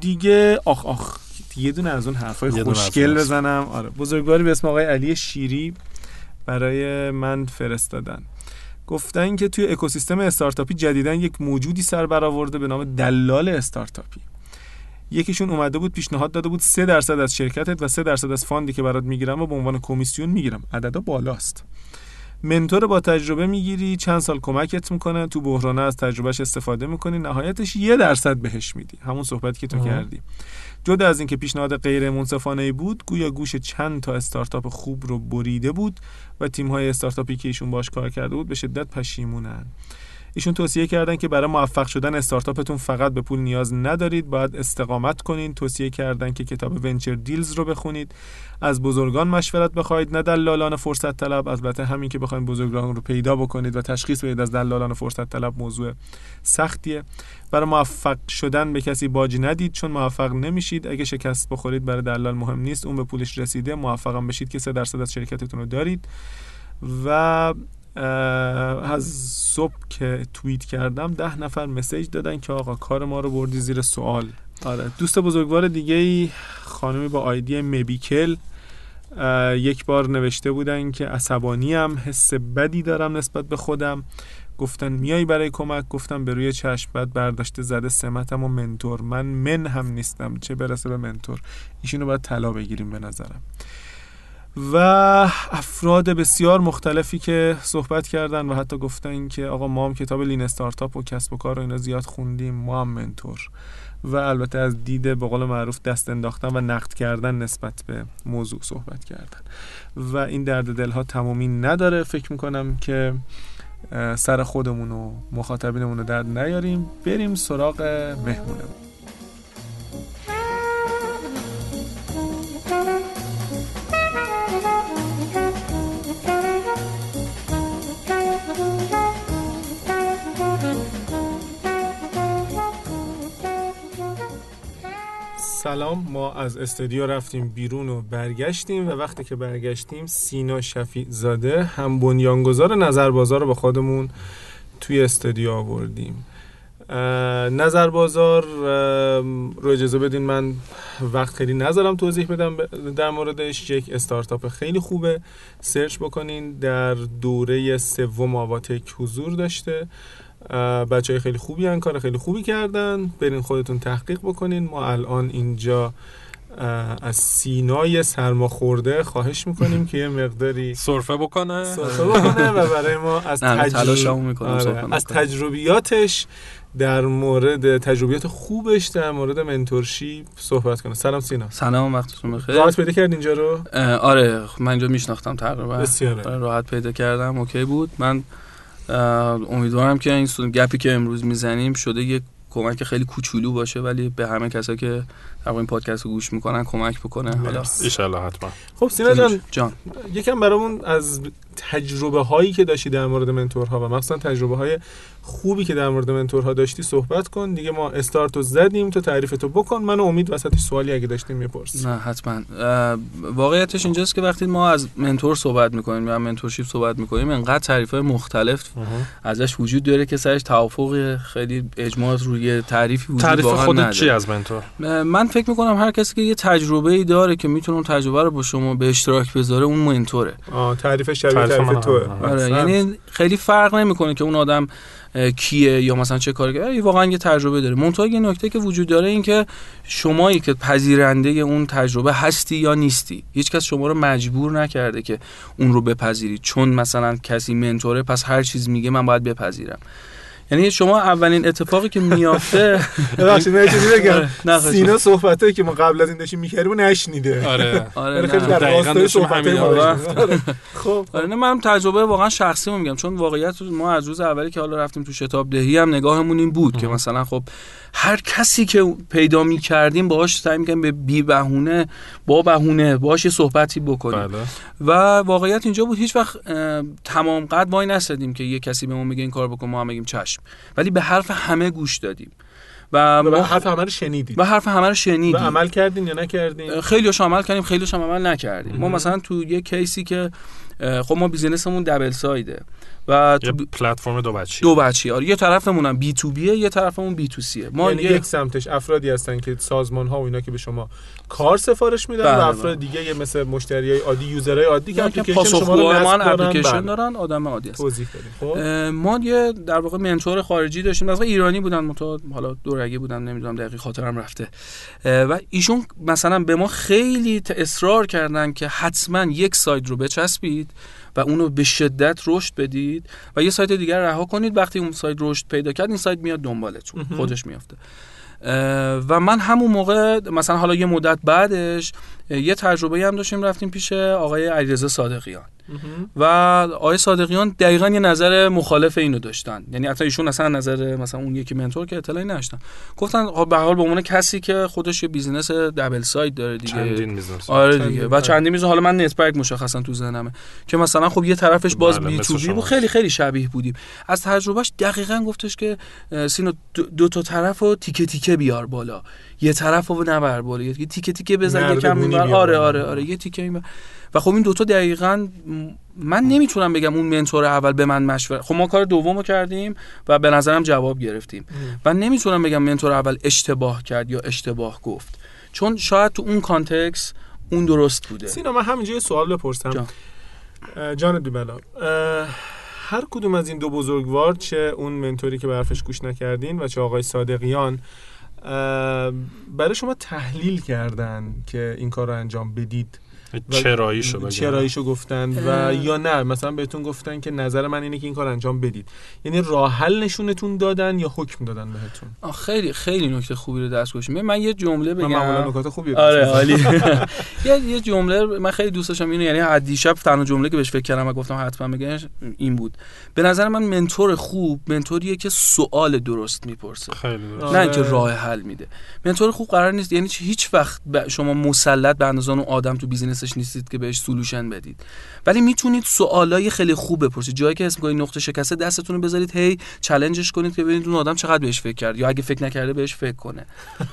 دیگه آخ آخ یه دونه از اون حرفای خوشگل بزنم. آره بزرگواری به اسم آقای علی شیری برای من فرستادن. گفتن که توی اکوسیستم استارتاپی جدیدن یک موجودی سر برآورده به نام دلال استارتاپی. یکیشون اومده بود پیشنهاد داده بود 3 درصد از شرکتت و 3 درصد از فاندی که برات می‌گیرم و به عنوان کمیسیون می‌گیرم. عددا بالاست. منتور با تجربه می‌گیری چند سال کمکت می‌کنه تو بحرانه از تجربهش استفاده می‌کنی نهایتش یه درصد بهش میدی. همون صحبتی که تو کردی. جدا از اینکه پیشنهاد غیر منصفانه ای بود گویا گوش چند تا استارتاپ خوب رو بریده بود و تیم های استارتاپی که ایشون باش کار کرده بود به شدت پشیمونن. ایشون توصیه کردن که برای موفق شدن استارتاپتون فقط به پول نیاز ندارید باید استقامت کنین. توصیه کردن که کتاب ونچر دیلز رو بخونید. از بزرگان مشورت بخواید نه دلالان فرصت طلب. البته همین که بخواید بزرگان رو پیدا بکنید و تشخیص بدید از دلالان فرصت طلب موضوع سختیه. برای موفق شدن به کسی باجی ندید چون موفق نمیشید. اگه شکست بخورید برای دلال مهم نیست. اون به پولش رسیده. موفقم بشید که 3 درصد از شرکتتون رو دارید. و از صبح که توییت کردم ده نفر مسیج دادن که آقا کار ما رو بردی زیر سوال. آره دوست بزرگوار دیگه ای خانمی با آیدی مبیکل یک بار نوشته بودن که عصبانی حس بدی دارم نسبت به خودم. گفتن میای برای کمک؟ گفتم به روی چشم. بعد برداشته زده سمتم و منتور. من من هم نیستم چه برسه به منتور. ایشونو باید طلا بگیریم به نظرم. و افراد بسیار مختلفی که صحبت کردن و حتی گفتن که آقا ما هم کتاب لین استارتاپ و کسب و کار و اینا زیاد خوندیم ما هم منتور. و البته از دید به قول معروف دست انداختن و نقد کردن نسبت به موضوع صحبت کردن. و این درد دلها تمامی نداره. فکر می‌کنم که سر خودمون و مخاطبینمون رو درد نیاریم. بریم سراغ مهمونمون. سلام. ما از استودیو رفتیم بیرون و برگشتیم و وقتی که برگشتیم سینا شفیع زاده هم بنیانگذار نظر بازار رو با خودمون توی استودیو آوردیم. نظر بازار رو اجازه بدین من وقت خیلی نذارم توضیح بدم در موردش. یک استارتاپ خیلی خوبه. سرچ بکنین در دوره سوم آواتک حضور داشته. بچه های خیلی خوبی هن کار خیلی خوبی کردن. برین خودتون تحقیق بکنین. ما الان اینجا از سینای سرما خورده خواهش می‌کنیم که یه مقداری سرفه بکنه. سرفه بکنه و برای ما از, تجرب... آره. از تجربیاتش در مورد تجربیات خوبش در مورد منتورشی صحبت کنه. سلام سینا. سلام وقتتون بخیر. راحت پیدا کرد اینجا رو؟ آره من اینجا میشناختم تقریبا. بسیاره. آره، راحت پیدا کردم. اوکی بود. من امیدوارم که این گپی که امروز می‌زنیم شده یه کمک خیلی کوچولو باشه ولی به همه کسایی که در این پادکست رو گوش می‌کنن کمک بکنه. حالا ان حتما. خب سینا جان. جان. یکم برامون از تجربه هایی که داشتی در مورد منتورها و مثلا تجربه های خوبی که در مورد منتورها داشتی صحبت کن. دیگه ما استارت رو زدیم. تو تعریف تو بکن. من امید وسط سوالی اگه داشتیم میپرس نه حتما. واقعیتش اینجاست که وقتی ما از منتور صحبت می‌کنیم یا منتورشیپ صحبت می‌کنیم انقدر تعریف های مختلف ازش وجود داره که سرش توافق خیلی اجماع روی تعریفی وجود تعریف خودت چی از منتور؟ من فکر می‌کنم هر کسی که یه تجربه ای داره که می‌تونه تجربه رو با شما به اشتراک بذاره اون منتوره. آه تعریف شبیه تعریف توه. آره یعنی خیلی فرق نمی‌کنه که اون آدم کیه یا مثلا چه کاری کرده واقعا یه تجربه داره. منتها یه نکته که وجود داره این که شمایی که پذیرنده اون تجربه هستی یا نیستی هیچ کس شما رو مجبور نکرده که اون رو بپذیرید چون مثلا کسی منتوره پس هر چیز میگه من باید بپذیرم. یعنی شما اولین اتفاقی که میافته ببخشید من چیزی بگم. آره، سینا صحبتایی که ما قبل از این داشتیم می‌کردیم نشنیده. آره. آره خیلی در راستای صحبت خب. آره من تجربه واقعا شخصی میگم. چون واقعیت ما از روز اولی که حالا رفتیم تو شتاب دهی هم نگاهمون این بود که مثلا خب هر کسی که پیدا می کردیم باهاش سعی می‌کنیم به بی بهونه با بهونه باهاش صحبتی بکنیم. بله. و واقعیت اینجا بود هیچ وقت تمام قد وای نسدیم که یه کسی به ما میگه این کار بکن ما هم میگیم چشم. ولی به حرف همه گوش دادیم. و ما حرف همه رو شنیدیم. و حرف همه رو شنیدیم. و عمل کردین یا نکردین؟ خیلیش عمل کردیم خیلیش عمل نکردیم. ما مثلا تو یه کیسی که خب ما بیزینسمون دبل سایده و یه پلتفرم دو بچی دو بچی آره یه طرفمون هم بی تو بیه یه طرفمون بی تو سیه ما یعنی یک سمتش افرادی هستن که سازمان ها و اینا که به شما کار سفارش میدن و بله، افراد بله. دیگه یه مثل مشتری های عادی یوزرهای عادی که اپلیکیشن شما رو اپلیکیشن بله. دارن آدم عادی هستن. توضیح خب. ما یه در واقع منتور خارجی داشتیم. مثلا ایرانی بودن متو حالا دورگی بودن نمی‌دونم دقیق خاطرم رفته. و ایشون مثلا به ما خیلی اصرار کردن که حتما یک سایت رو بچسبید. و اونو به شدت رشد بدید و یه side دیگر رها کنید. وقتی اون side رشد پیدا کرد این side میاد دنبالتون. خودش میافته. و من همون موقع مثلا حالا یه مدت بعدش یه تجربه هم داشتیم رفتیم پیش آقای علیرضا صادقیان. و آقای صادقیان دقیقا یه نظر مخالف اینو داشتن. یعنی حتی ایشون اصلا نظر مثلا اون یکی mentor که اطلاعی نداشتن. گفتن خب به حال به عنوان کسی که خودش یه business double side داره دیگه. چندین business آره دیگه. و چندین میز حالا من network مشخصا تو ذهنمه. که مثلا خب یه طرفش باز B to B خیلی خیلی شبیه بودیم. از تجربهش دقیقا گفتش که سینا دو تا طرفو تیکه تیکه بیار بالا. یه طرفو نبر بالا یه تیکه تیکه بزن یکم آره آره آره یه تیکه و خب این دوتا دقیقا من نمی‌تونم بگم اون mentor اول به من مشوره. خب ما کار دومو کردیم و به نظرم جواب گرفتیم. و نمی‌تونم بگم mentor اول اشتباه کرد یا اشتباه گفت. چون شاید تو اون context اون درست بوده. سینا من همینجا یه سوال بپرسم. جان, جان هر کدوم از این دو بزرگوار چه اون منتوری که به حرفش گوش نکردین و چه آقای صادقیان برای شما تحلیل کردن که این کار رو انجام بدید. چراییشو بگن چراییشو گفتن و یا نه مثلا بهتون گفتن که نظر من اینه که این کار انجام بدید. یعنی راه حل نشونتون دادن یا حکم دادن بهتون؟ خیلی خیلی نکته خوبی رو دست گذاشتیم من یه جمله بگم. من معمولا نکات خوبی آره عالی. یه یه جمله من خیلی دوست داشتم اینو یعنی دیشب تنها جمله که بهش فکر کردم و گفتم حتما بگم این بود. به نظر من mentor خوب mentor یه که سوال درست می‌پرسه. خیلی نه اینکه راه حل میده. mentor خوب قرار نیست یعنی هیچ وقت شما مسلط به اندازه اون آدم تو business ش نیستید که بهش solution بدید. ولی می‌تونید سوالای خیلی خوب بپرسید. جایی که اسم نقطه شکسته دستتون رو بذارید هی challenge ش کنید که ببینید اون آدم چقدر بهش فکر کرد. یا اگه فکر نکرده بهش فکر کنه.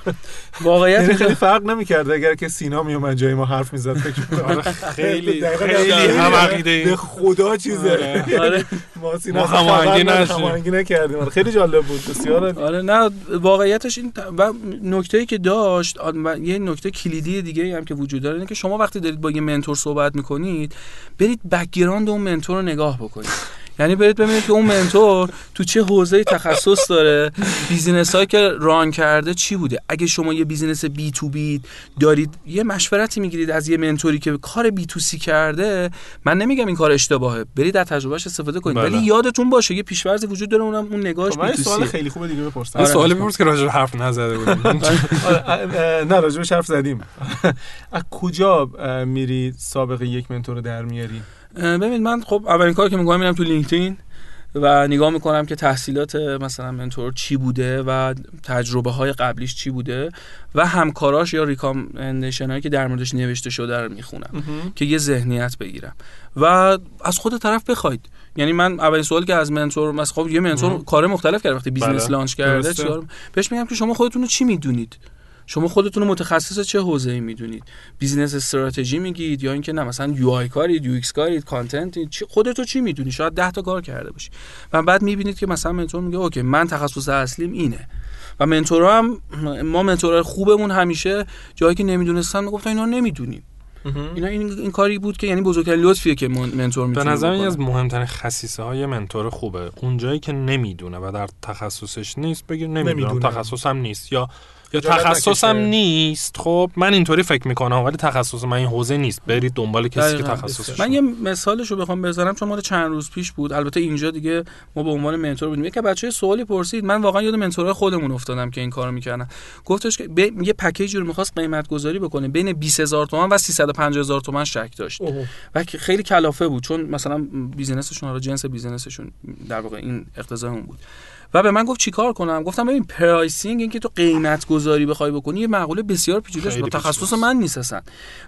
واقعیت یعنی خیلی فرق نمی‌کرد اگر که سینا میومد جای ما حرف می‌زد فکر آره، خیلی خیلی هم عقیده. به خدا چیزه. آره. آره. ما سینا هماهنگی نکردیم. خیلی جالب بود. بسیار آره نه واقعیتش این و نکته‌ای که داشت یه نکته کلیدی دیگه هم که وجود داره اینه که شما وقتی دارید با یه mentor صحبت می‌کنید برید background اون mentor رو نگاه بکنید. یعنی برید ببینید که اون mentor تو چه حوزه تخصص داره business هایی که run کرده چی بوده؟ اگه شما یه business B to B دارید یه مشورتی می‌گیرید از یه mentor ی که کار B to C کرده من نمیگم این کار اشتباهه. برید از تجربهش استفاده کنید. ولی بله. یادتون باشه یه پیش‌فرضی وجود داره اونم اون نگاهش خب، بی تو سوال خیلی خوبه دیگه بپرسم آره. سوالی بپرس که راجع حرف نزده بودیم. آره، نه راجع حرف زدیم. از کجا میری سابقه یک mentor رو در میاری؟ ببین من خب اولین کاری که می‌کنم میرم تو LinkedIn و نگاه می‌کنم که تحصیلات مثلا mentor چی بوده و تجربه های قبلیش چی بوده و همکاراش یا recommendation هایی که در موردش نوشته شده رو می‌خونم که یه ذهنیت بگیرم. و از خود طرف بخواید. یعنی من اولین سوالی که از mentor مثلا خب یه mentor کار مختلف کرده وقتی business بله. launch کرده چیکار؟ بهش میگم که شما خودتون رو چی می‌دونید؟ شما خودتون متخصص چه حوزه ای می‌دونید؟ business strategy میگید یا اینکه نه مثلا UI کارید UX کارید content چی خودتو چی می‌دونی؟ شاید 10 تا کار کرده باشی. و بعد می‌بینید که مثلا منتور میگه اوکی من تخصص اصلیم اینه. و منتورا هم ما منتورای خوبمون همیشه جایی که نمی‌دونستن می‌گفتن اینا نمی‌دونیم. اینا این, این کاری بود که یعنی بزرگترین لطفیه که منتور می‌تونه به نظر از مهمترین خصیصه های منتور خوبه. اونجایی که نمی‌دونه و در تخصصش نیست بگیر نمی‌دونم. تخصصم نیست. یا یا تخصصم نیست. خب من اینطوری فکر می‌کنم ولی تخصص من این حوزه نیست. برید دنبال کسی که تخصصش من یه مثالشو بخوام بزنم چون مال چند روز پیش بود. البته اینجا دیگه ما به عنوان mentor بودیم. یک بچه سوالی پرسید. من واقعا یاد mentor ای خودمون افتادم که این کارو می‌کردن. گفتش که یه پکیجی رو می‌خواست قیمت گذاری بکنه. بین 20000 تومان و 350000 تومان شک داشت. و خیلی کلافه بود چون مثلا business شون رو جنس business شون در واقع این اقتضای اون بود. و به من گفت چیکار کنم؟ گفتم ببین pricing این که تو قیمت گذاری بخوای بکنی یه مقوله بسیار پیچیده است. تخصص من نیست اصلا.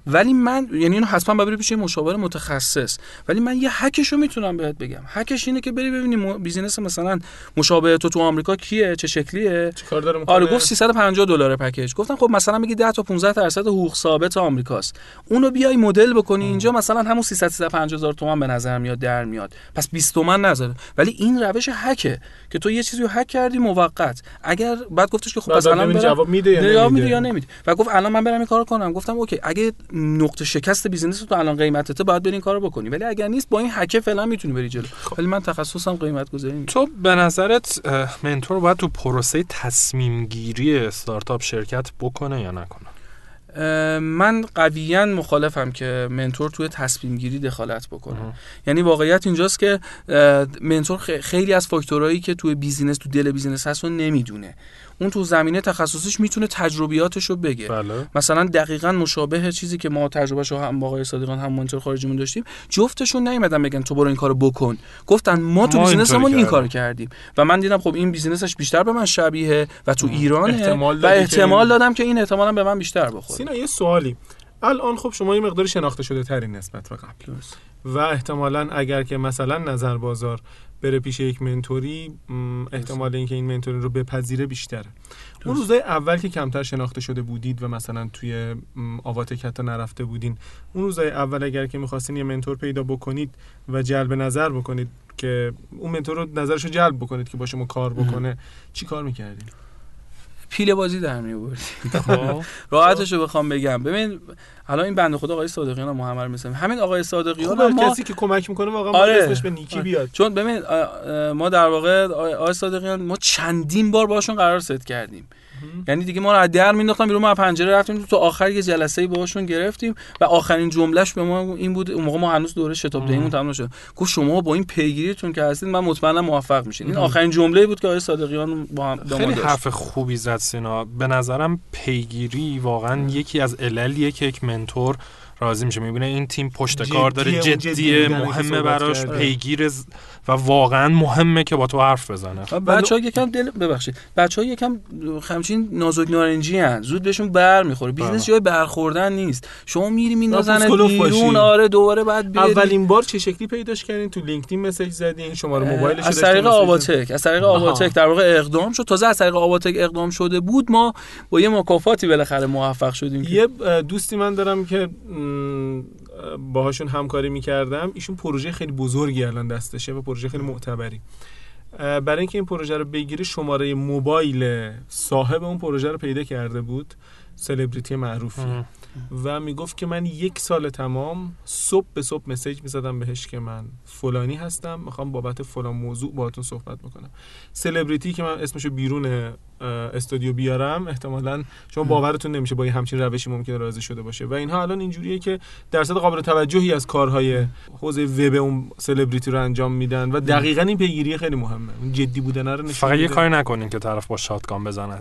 ولی من یعنی اینو حتما ببری پیش مشاور متخصص. ولی من یه هکشو می‌تونم بهت بگم. هکش اینه که بری ببینی business مثلا مشابه تو تو آمریکا کیه؟ چه شکلیه؟ چیکار داره آره گفت 350 دلار پکیج گفتم خب مثلا میگی 10 تا 15 درصد حقوق ثابت آمریکاست. اونو بیای مدل بکنی. اینجا مثلا همون 300 350 هزار تومان به نظر میاد در میاد. پس 20 تومن نذاره. ولی این روش هکه که تو یه چیزی رو هک کردی موقت. اگر بعد گفتش که خب پس الان جواب میده یا نمیده یا نمیده؟ و گفت الان من برم این کارو کنم. گفتم OK اگه نقطه شکست business تو الان قیمتته باید برین کارو بکنی. ولی اگر نیست با این هک فعلا می‌تونی بری جلو. خب. ولی من تخصصم قیمت گذاری تو به نظرت mentor باید تو پروسه تصمیم گیری استارتاپ شرکت بکنه یا نکنه؟ من قویا مخالفم که mentor توی تصمیم گیری دخالت بکنه. یعنی واقعیت اینجاست که mentor خیلی از فاکتورهایی که توی business تو دل business هست رو نمی‌دونه. اون تو زمینه تخصصیش می‌تونه تجربیاتش رو بگه. بله. مثلا دقیقا مشابه چیزی که ما تجربهشو هم با آقای صادقیان هم mentor خارجیمون داشتیم جفتشون نیومدن بگن تو برو این کارو بکن. گفتن ما تو بیزینسمون این کارو کردیم. و من دیدم خب این بیزینسش بیشتر به من شبیه و تو ایرانه. و احتمال دادم که این احتمالا به من بیشتر بخوره. سینا یه سوالی. الان خب شما یه مقدار شناخته شده تری نسبت به قبل. و احتمالا اگر که مثلا نظر بازار بره پیش یک منتوری احتمال اینکه این منتوری رو بپذیره بیشتره. اون روزای اول که کمتر شناخته شده بودید و مثلا توی آواتک حتی نرفته بودین اون روزای اول اگر که می‌خواستین یه منتور پیدا بکنید و جلب نظر بکنید که اون منتور رو نظرش رو جلب بکنید که با شما کار بکنه چی کار می‌کردین؟ پیل بازی در می آوردیم خب. راحتش رو بخوام بگم. ببین حالا این بنده خدا آقای صادقیان هم محمد مثلا همین آقای صادقیان ما کسی که کمک می‌کنه واقعا آره. اسمش به نیکی بیاد. چون ببین ما در واقع آقای صادقیان ما چندین بار باشون قرار ست کردیم. یعنی دیگه ما رو از در مینداختن بیرون ما پنجره رفتیم تو آخر یه جلسه باهاشون گرفتیم و آخرین جملهش به ما این بود اون موقع ما هنوز دوره شتاب دهیمون تمام نشد. گفت شما با این پیگیریتون که هستید من مطمئنا موفق میشین. این آخرین جمله بود که آقای صادقیان با هم خیلی حرف خوبی زد سینا. به نظرم پیگیری واقعا یکی از عللیه که یک منتور راضی میشه. می‌بینه این تیم پشت کار داره جدیه مهمه براش پیگیر و واقعا مهمه که با تو حرف بزنه. بچه ها یکم دل ببخشید. بچه ها یکم همچین نازک نارنجی هن. زود بهشون بر می‌خوره business بله. جای برخوردن نیست. شما میری میندازن بیرون آره دوباره بعد بیاری. اولین بار چه شکلی پیداش کردین؟ تو LinkedIn message زدین شماره موبایلش از طریق آواتک از طریق آواتک. در واقع اقدام شد. تازه از طریق آواتک اقدام شده بود. ما با یه مکافاتی بالاخره موفق شدیم یه دوستی من دارم که باهاشون همکاری می‌کردم. ایشون پروژه خیلی بزرگی الان دستشه و پروژه خیلی معتبری. برای اینکه این پروژه رو بگیره شماره موبایل صاحب اون پروژه رو پیدا کرده بود سلبریتی معروفی. و می‌گفت که من یک سال تمام صبح به صبح مسیج می‌زدم بهش که من فلانی هستم می‌خوام بابت فلان موضوع باهاتون صحبت می‌کنم سلبریتی که من اسمشو بیرون استودیو بیارم احتمالا شما باورتون نمیشه با یه همچین روشی ممکنه راضی شده باشه. و اینها الان اینجوریه که درصد قابل توجهی از کارهای حوزه وب اون سلبریتی رو انجام میدن و دقیقا این پیگیری خیلی مهمه. اون جدی بودن رو نشون فقط یه کاری نکنین که طرف با شاتگان بزنه.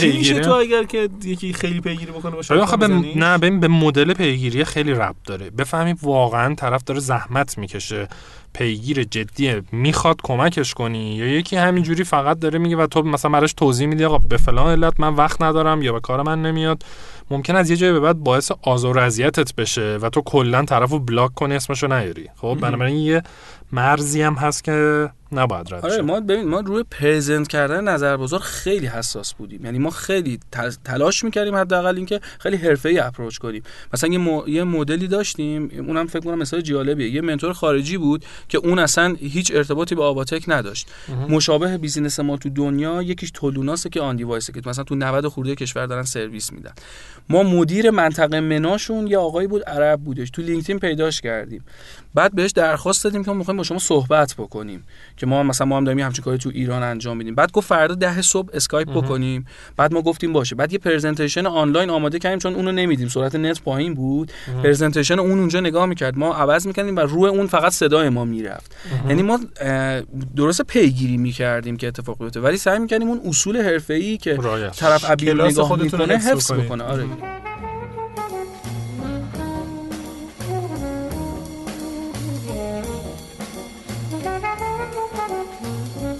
پیگیری تو اگر که یکی خیلی پیگیری بکنه با شاتگان نه ببین به مدل پیگیری خیلی ربط داره. بفهمی واقعا طرف داره زحمت می‌کشه. پیگیر جدیه. می‌خواد کمکش کنی یا یکی همینجوری فقط داره میگه و تو مثلا براش توضیح میدی آقا به فلان علت من وقت ندارم یا به کار من نمیاد. ممکن از یه جایی به بعد باعث آزار و اذیتت بشه و تو کلا طرفو block کنی اسمشو نیاری. خب بنابراین یه مرزی هم هست که نباید رد آره ما ببین ما روی present کردن نظر بازار خیلی حساس بودیم. یعنی ما خیلی تلاش می‌کردیم حداقل اینکه خیلی حرفه‌ای approach کنیم. مثلا یه, مو... یه مدلی داشتیم اونم فکر کنم مثال جالبیه. یه mentor خارجی بود که اون اصلا هیچ ارتباطی با آواتک نداشت. مشابه business ما تو دنیا یکیش تولوناسه که on device ه که مثلا تو 90 خورده کشور دارن سرویس میدن. ما مدیر منطقه MENA شون یه آقایی بود عرب بودش. تو LinkedIn پیداش کردیم. بعد بهش درخواست دادیم که ما می‌خوایم با شما صحبت بکنیم. که ما مثلا ما هم داریم همچین کاری تو ایران انجام میدیم. بعد گفت فردا ده صبح اسکایپ بکنیم. بعد ما گفتیم باشه. بعد یه presentation آنلاین آماده کردیم چون اونو نمیدیم. سرعت نت پایین بود. presentation اون اونجا نگاه می‌کرد. ما عوض می‌کردیم و روی اون فقط صدای ما می‌رفت. یعنی ما درست پیگیری می‌کردیم که اتفاق بیفته. ولی سعی می‌کردیم اون اصول حرفه‌ای که طرف ابیل نگاه می‌کنه حفظ بکنه. آره.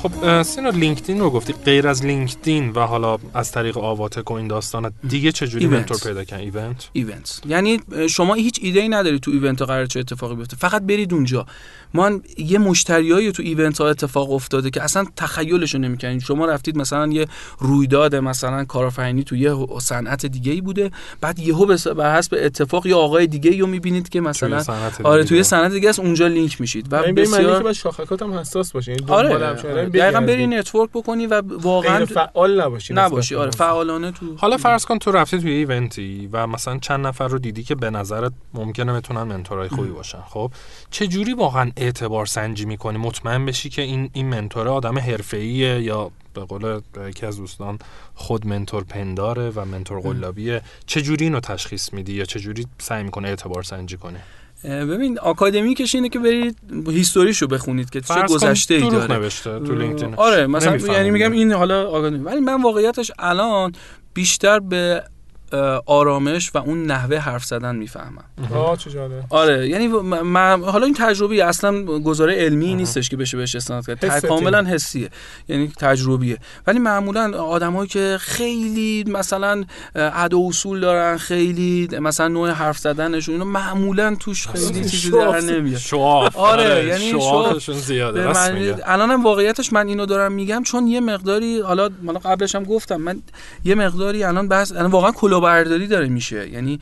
خب سینا LinkedIn رو گفتی. غیر از LinkedIn و حالا از طریق آواتک و این داستان دیگه چجوری منتور پیدا کن ایونت ایونت یعنی شما هیچ ایده ای نداری تو event قرار چه اتفاقی بیفته. فقط برید اونجا. ما یه مشتریایی تو event ها اتفاق افتاده که اصلا تخیلش نمی‌کنین شما رفتید مثلا یه رویداد مثلا کارآفرینی تو یه صنعت دیگه ای بوده بعد یهو به حسب اتفاق یا آقای دیگه ای رو می‌بینید که مثلا آره توی صنعت دیگه است اونجا لینک میشید. و بسیار که شاخصات هم حساس باشه یعنی آره دقیقاً بری network بکنی و واقعا فعال نباشی. نباشی آره فعالانه تو حالا فرض کن تو رفتی توی event ی و مثلا چند نفر رو دیدی که به نظرت ممکنه بتونن منتورای خوبی باشن. خب چه جوری واقعا اعتبار سنجی می‌کنی. مطمئن بشی که این این منتور آدم حرفه‌ایه یا به قول یکی از دوستان خود منتور پنداره و منتور قلابیه. چه جوری اینو تشخیص میدی یا چه جوری سعی می‌کنه اعتبار سنجی کنه ببین آکادمیکش اینه که برید هیستوریشو بخونید که چه گذشته ای داره. نوشته تو لینکدین. آره مثلا یعنی میگم این حالا آکادمی ولی من واقعیتش الان بیشتر به آرامش و اون نحوه حرف زدن می‌فهمم. آه چه جالب. آره یعنی حالا این تجربه اصلا گزاره علمی نیستش که بشه بهش استناد کرد. کاملا حسیه. یعنی تجربیه ولی معمولا آدمایی که خیلی مثلا عد و اصول دارن خیلی مثلا نوع حرف زدنشون اینو معمولا توش خیلی چیزی در نمیاد. شواف آره, آره، یعنی شوافشون زیاده الانم واقعیتش من اینو دارم میگم چون یه مقداری حالا قبلش هم گفتم من یه مقداری الان بحث الان واقعا کلاهبرداری داره میشه. یعنی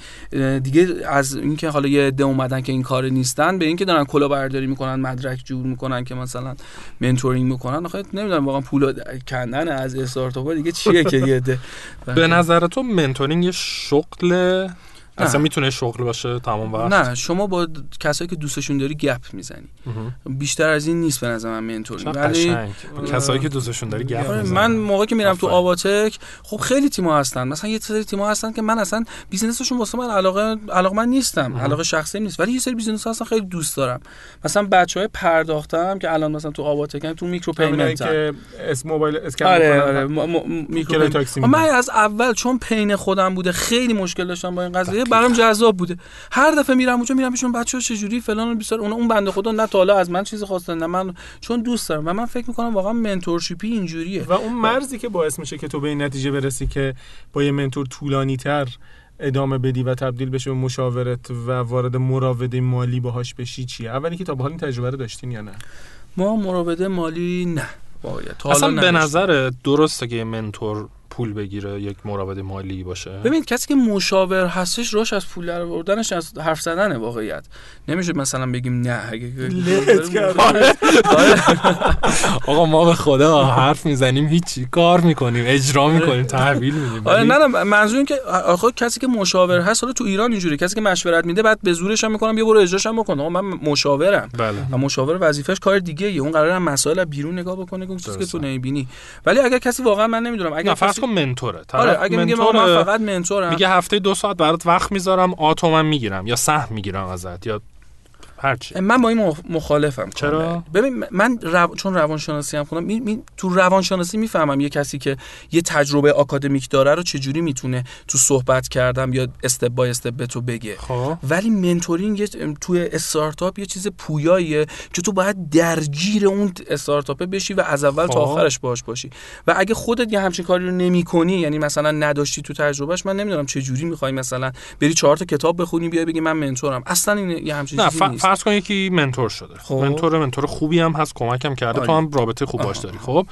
دیگه از اینکه حالا یه عده اومدن که این کار نیستن به اینکه دارن کلاهبرداری می‌کنن مدرک جور می‌کنن که مثلا mentoring می‌کنن آخه نمی‌دونم واقعا پول کندن از استارتاپ دیگه چیه که یه عده. به نظر تو mentoring یه شغل اصلا می‌تونه شغل باشه تمام وقت؟ نه شما با کسایی که دوستشون داری گپ می‌زنی. بیشتر از این نیست به نظر من منتور ولی کسایی که دوستشون داری گپ آره، من موقعی که میرم تو آواتک خب خیلی تیم‌ها هستن. مثلا یه سری تیم‌ها هستن که من اصلا business شون واسه من علاقه علاقه من نیستم. علاقه شخصی نیست. ولی یه سری business هستن خیلی دوست دارم. مثلا بچه‌های پرداختم که الان مثلا تو آواتک تو micro payment که اس موبایل اسکن آره آره میکرو من از اول چون pain خودم بوده خیلی مشکل داشتم با این قضیه برام جذاب بوده. هر دفعه میرم اونجا میرم پیشون بچه‌ها چجوری فلان و بیسار اون اون بنده خدا نه تا حالا از من چیزی خواستن نه من چون دوست دارم و من فکر می‌کنم واقعا mentorship ی اینجوریه. و اون مرزی که باعث میشه که تو به این نتیجه برسی که با یه منتور طولانی تر ادامه بدی و تبدیل بشه به مشاورت و وارد مراوده مالی باهاش بشی چیه؟ اولی که تا به حال این تجربه رو داشتین یا نه؟ ما مراوده مالی نه. باید اصلا به نظر درسته که منتور پول بگیره یک مراود مالی باشه. ببینید کسی که مشاور هستش روش از پول در آوردنش از حرف زدن واقعیت. نمیشه مثلا بگیم نه آقا ما به خدا حرف می‌زنیم هیچی کار می‌کنیم اجرا می‌کنیم تحویل میدیم. آره نه نه منظور این که آخه کسی که مشاور هست حالا تو ایران اینجوری کسی که مشورت میده بعد به زورش هم می‌کنم یه برو اجراش هم بکن. آقا من مشاورم. بله. و مشاور وظیفش کار دیگه اون قراره مسائل بیرون نگاه بکنه که تو نمی‌بینی. ولی اگر کسی واقعا من نمی‌دونم اگر کن منتوره. آره اگه میگه من فقط منتورم. میگه هفته دو ساعت برات وقت می‌ذارم آتو من می‌گیرم یا سهم می‌گیرم ازت یا هرچی. من با این مخالفم چرا؟ ببین من رو... چون روانشناسی هم خوندم می... می... تو روانشناسی می‌فهمم یه کسی که یه تجربه آکادمیک داره رو چجوری می‌تونه تو صحبت کردم یا استپ بای استپ به تو بگه. خواه. ولی منتورینگ یه... توی استارتاپ یه چیز پویاییه که تو باید درگیر اون استارتاپ بشی و از اول خواه. تا آخرش باش باشی. و اگه خودت یه همچین کاری رو نمی‌کنی یعنی مثلا نداشتی تو تجربهش من نمی‌دونم چه جوری می‌خوای مثلا بری چهار تا کتاب بخونی بیای بگی من منتورم. اصلا این یه همچین چیزی نیست. فرض کن یکی منتور شده. خب. منتور منتور خوبی هم هست کمکم کرده. آلی. تو هم رابطه خوب باش داری. خب؟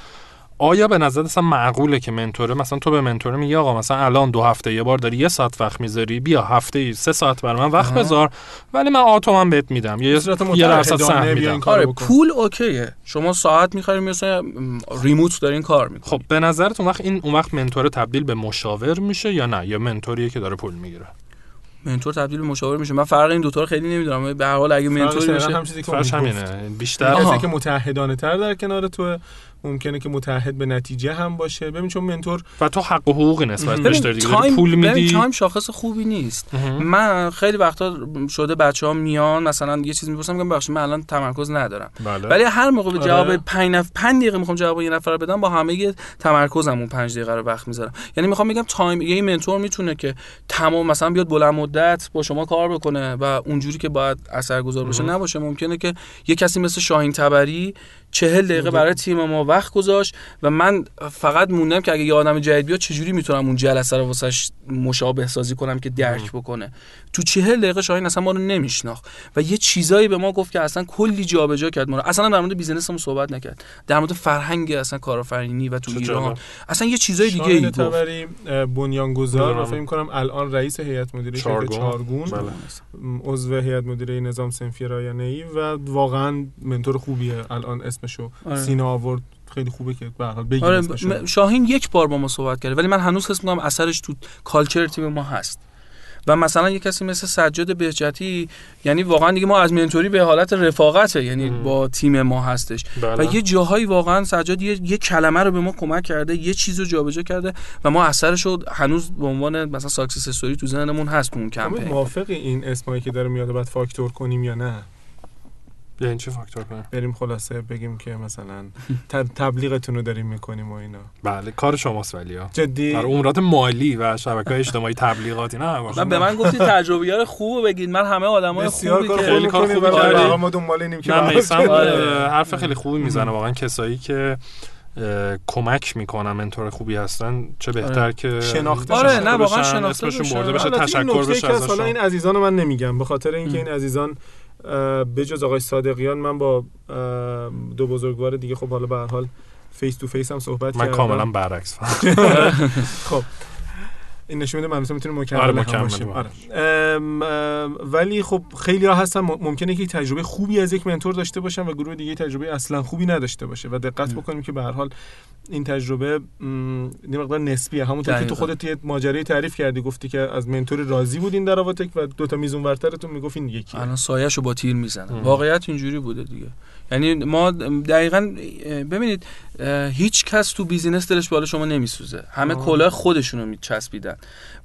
آیا به نظر اصلا معقوله که منتوره؟ مثلا تو به منتوره میگی آقا مثلا الان دو هفته یه بار داری یه ساعت وقت می‌ذاری بیا هفته سه ساعت برای من وقت بذار ولی من آتو من بهت میدم. یه یه درصد سهم میدم. آره پول okay ه. شما ساعت می‌خری مثلا remote دارین کار می‌کنی. خب به نظرت اون وقت این اون وقت منتور تبدیل به مشاور میشه یا نه؟ یا منتوریه که داره پول می‌گیره؟ منتور تبدیل به مشاور میشه. من فرق این دو تا رو خیلی نمی‌دونم. به هر حال اگه منتور بشه هم چیزی که همینه. بیشتر کسی که متعهدانه تر در کنار تو ممکنه که متعهد به نتیجه هم باشه. ببین چون منتور و تو حق و حقوقی نسبت بهش داری دیگه پول میدی. time شاخص خوبی نیست. من خیلی وقتا شده بچه ها میان مثلا یه چیز می‌پرسم میگم بخش من الان تمرکز ندارم. بله. ولی هر موقع به آره. جواب 5 نف... 5 دقیقه می‌خوام جواب یه نفر بدم با همه تمرکزم اون 5 دقیقه رو وقت می‌ذارم. یعنی می‌خوام بگم تایم یه منتور می‌تونه که تمام مثلا بیاد بلند مدت با شما کار بکنه و اونجوری که باید اثرگذار باشه نباشه. ممکنه که یه کسی مثل شاهین تبری چهل دقیقه برای تیم ما وقت گذاشت و من فقط موندم که اگه یه آدم جدید بیاد چجوری می‌تونم اون جلسه رو واسش مشابه سازی کنم که درک بکنه. تو چهل دقیقه شاهین اصلا ما رو نمیشناخت و یه چیزایی به ما گفت که اصلا کلی جابجا کرد ما رو. اصلا در مورد بیزنسمون صحبت نکرد. در مورد فرهنگ اصلا کارآفرینی و تو ایران. اصلا یه چیزای دیگه ای گفت بنیانگذار و فکر کنم الان رئیس هیئت مدیره چارگون, چارگون. بله. عضو هیئت مدیره نظام صنفی رایانه ای و واقعا منتور خوبیه الان اسمشو. آره. سینا آورد خیلی خوبه که به حال آره شاهین یک بار با ما صحبت کرده ولی من هنوز حس می‌کنم اثرش تو culture تیم ما هست. و مثلا یه کسی مثل سجاد بهجتی یعنی واقعا دیگه ما از منتوری به حالت رفاقته یعنی با تیم ما هستش. بله. و یه جاهایی واقعا سجاد یه, یه کلمه رو به ما کمک کرده یه چیز رو جابجا کرده و ما اثرش رو هنوز به عنوان مثلا success story تو ذهنمون هست اون کمپین. موافقی این اسمایی که داره میاد بعد فاکتور کنیم یا نه؟ این چه فاکتور کنیم بریم خلاصه بگیم که مثلا تبلیغتون رو داریم می‌کنیم و اینا. بله کار شماست ولی ها. جدی؟ در امورات مالی و شبکه اجتماعی تبلیغاتی نه من به من گفتی تجربیار خوب بگید. من همه آدمای خوبی که خیلی کار خوبی کردی. ما دنبال اینیم که آره. حرف خیلی خوبی می‌زنه. واقعا کسایی که کمک می‌کنن منتور خوبی هستن چه بهتر آره. که شناخته آره نه واقعا شناخته بشه برده بشه تشکر بشه ازشون. حالا این عزیزان من نمیگم به خاطر اینکه این عزیزان بجز آقای صادقیان من با دو بزرگوار دیگه خب حالا به هر حال face to face هم صحبت من کاملا برعکس. خب این نشون میده من می‌تونه مکمل آره هم مکمل باشه. آره. ام، ام، ولی خب خیلی ها هستن ممکنه که تجربه خوبی از یک منتور داشته باشن و گروه دیگه تجربه اصلا خوبی نداشته باشه و دقت بکنیم که به هر حال این تجربه یه مقدار نسبیه همونطور که تو. خودت یه ماجرای تعریف کردی گفتی که از منتور راضی بودین در آواتک و دو تا میزون ورترتون می‌گفتین یکی الان سایه‌شو با تیر می‌زنه. واقعیت اینجوری بوده دیگه یعنی ما دقیقا ببینید هیچ کس تو بیزینس دلش بالا شما نمیسوزه. همه. کلاه خودشونو میچسبیدن.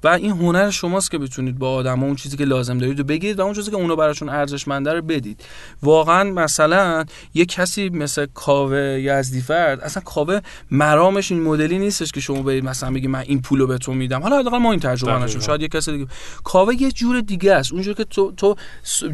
و این هنر شماست که بتونید با آدما اون چیزی که لازم دارید رو بگیرید و اون چیزی که اونا براشون ارزشمنده رو بدید. واقعا مثلا یه کسی مثل کاوه یزدی فرد اصلا کاوه مرامش این مدلی نیستش که شما برید مثلا بگی من این پولو به تو میدم. حالا حداقل ما این تجربه. نشیم شاید یه کسی دیگه کاوه یه جور دیگه است. اونجور که تو تو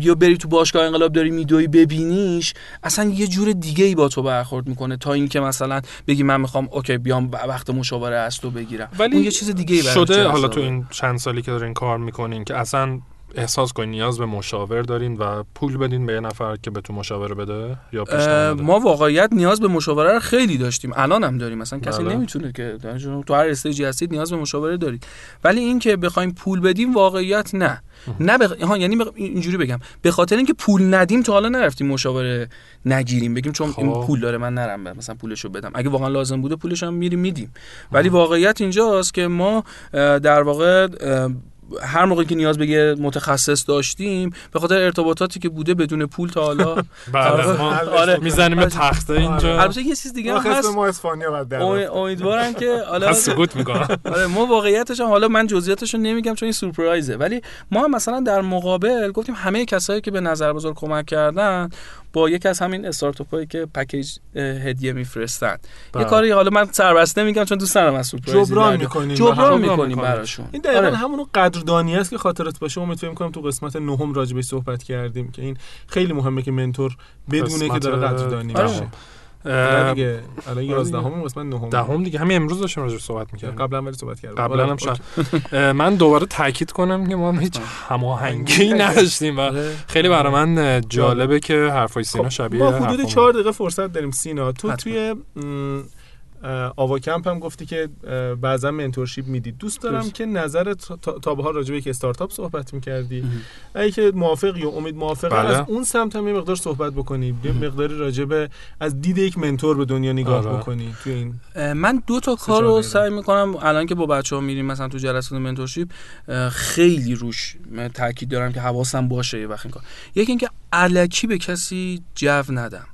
یا بری تو باشگاه انقلاب داری میدوی ببینیش اصلا یه جور دیگه ای با تو برخورد می‌کنه تا اینکه مثلا بگی من می‌خوام اوکی بیام وقت مشاوره از تو بگیرم. ولی اون یه چیز دیگه ای شده حالا تو این چند سالی که دارین کار می‌کنین که اصلا احساس کنین نیاز به مشاور دارین و پول بدین به یه نفر که به تو مشاوره بده یا بده؟ ما واقعیت نیاز به مشاوره رو خیلی داشتیم. الان هم داریم. مثلا کسی بله. نمی‌تونه که تو هر استیجی هستید نیاز به مشاوره دارید. ولی این که بخوایم پول بدیم واقعیت نه. نه بخ... ها یعنی بخ... اینجوری بگم. به خاطر اینکه پول ندیم تا حالا نرفتیم مشاوره نگیریم. بگیم چون این خب. پول داره من نرم ب- مثلا پولشو بدم. اگه واقعا لازم بوده پولش هم میریم میدیم. ولی واقعیت اینجاست که ما در واقع هر موقع که نیاز به یه متخصص داشتیم به خاطر ارتباطاتی که بوده بدون پول تا حالا بله ما آره. می‌زنیم به تخته اینجا البته یه چیز دیگه هست ما اسپانیا بعد در امید- امیدوارم که حالا سکوت می‌کنم آره ما واقعیتش هم حالا من جزئیاتش رو نمیگم چون این سورپرایزه ولی ما هم مثلا در مقابل گفتیم همه کسایی که به نظر بزرگ کمک کردن با یکی از همین استارتاپ هایی که پکیج هدیه میفرستن یه بله. کاری حالا من سربسته میگم چون دوست دارم از سورپرایز جبران. می‌کنیم. جبران جبران می‌کنیم. براشون این دقیقا آره. همون قدردانی است که خاطرت باشه امید فکر کنم تو قسمت نهم راجع بهش صحبت کردیم که این خیلی مهمه که منتور بدونه که داره قدردانی آره. میشه. اه، دیگه الان 11 همون قسمت نهم. دهم دیگه. همین امروز داشتیم راجع صحبت می‌کردیم. قبلا ولی صحبت کردیم. قبلا هم آره، شد من دوباره تاکید کنم که ما هیچ هماهنگی نداشتیم و آره. خیلی برای من جالبه که حرفای سینا خب، شبیه ما حدود حرفامون. چهار دقیقه فرصت داریم سینا. تو. توی آوا کمپ هم گفتی که بعضا منتورشیپ می‌دید دوست دارم درست. که نظرت تا به حال راجع به یک استارتاپ صحبت می‌کردی. اگه که موافقی یا امید موافقه. بله. از اون سمت هم یه مقدار صحبت بکنی. یه مقداری راجع به از دید یک منتور به دنیا نگاه آره. بکنی توی این من دو تا کار رو. سعی می‌کنم. الان که با بچه ها میریم مثلا تو جلسات mentorship خیلی روش تاکید دارم که حواسم باشه یه وقت این کار. یکی اینکه الکی به کسی جو ندم.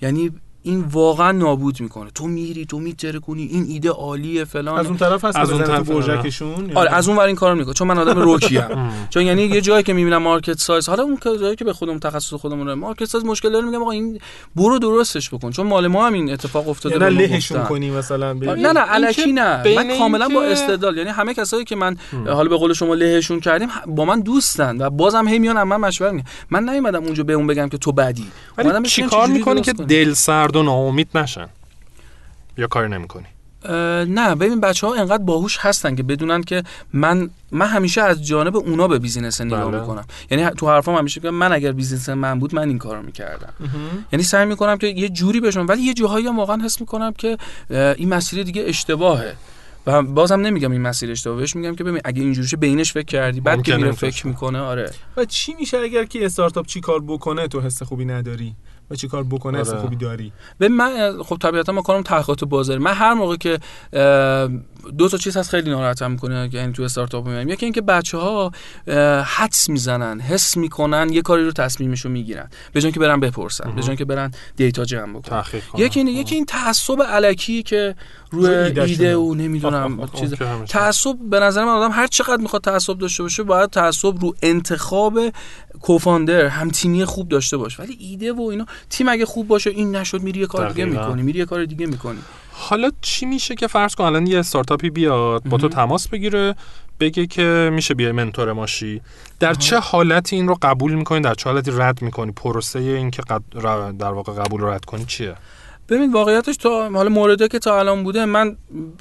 یعنی این واقعا نابود می‌کنه تو میری تو میتره کنی این ایده عالیه فلان از اون طرف هست از اون طرف، آره. برجکشون آره؟ از اون ور این کارو می‌کنه چون من آدم رکی ام. چون یعنی یه جایی که می‌بینم market size حالا اون که جایی که به خودمون تخصص خودمون market size مشکل داره میگم آقا این برو درستش بکن چون مال ما هم این اتفاق افتاده یا نه لهشون. کنی مثلا. آره، نه نه که نه من کاملا با استدلال یعنی همه کسایی که من. حالا به قول شما لهشون کردیم با من دوستن و بازم هی میان من میگن من نیومدم اونجا به اون بگم که تو بدی اومدم ولی بهش چی بگم کار چجوری می‌کنی که. دل سرد و ناامید نشن. یا کاری نمی‌کنی؟ نه ببین بچه ها انقدر باهوش هستن که بدونن که من من همیشه از جانب اونا به بیزینس نگاه بله. می‌کنم. یعنی تو حرفام همیشه میگم من اگر business من بود من این کارو می‌کردم. یعنی سعی می‌کنم که یه جوری بشم ولی یه جاهایی هم واقعا حس می‌کنم که این مسیر دیگه اشتباهه. و بازم نمیگم این مسیر اشتباهه. بهش میگم که ببین اگه اینجوری شه به اینش فکر کردی بعد که میره فکر. می‌کنه آره. و چی میشه اگر که استارتاپ چی کار بکنه تو حس خوبی نداری؟ و چی کار بکنه آره. خوبی داری؟ به من خب طبیعتا ما کارم تحقیقات بازاری. من هر موقع که دو تا چیز هست خیلی ناراحتم می‌کنه یعنی تو استارتاپ می‌بینم. یکی اینکه بچه ها حدس می‌زنن حس می‌کنن یه کاری رو تصمیمشو می‌گیرن. به جای که برن بپرسن به جای که برن دیتا جمع بکنن. یکی اینه یکی این تعصب علکی که روی. ایده و نمی‌دونم چیز. تعصب به نظر من آدم هر چقدر می‌خواد تعصب داشته باشه باید تعصب رو انتخاب کوفاندر هم تیمی خوب داشته باشه ولی ایده و اینا تیم اگه خوب باشه این نشد میری یه کار دیگه. می‌کنی میری یه کار دیگه می‌کنی. حالا چی میشه که فرض کن الان یه استارتاپی بیاد با تو. تماس بگیره بگه که میشه بیای منتور ما شی. در چه حالتی این رو قبول می‌کنی؟ در چه حالتی رد می‌کنی؟ پروسه این که در واقع قبول رو رد کنی چیه؟ ببین واقعیتش تا حالا مورده که تا الان بوده من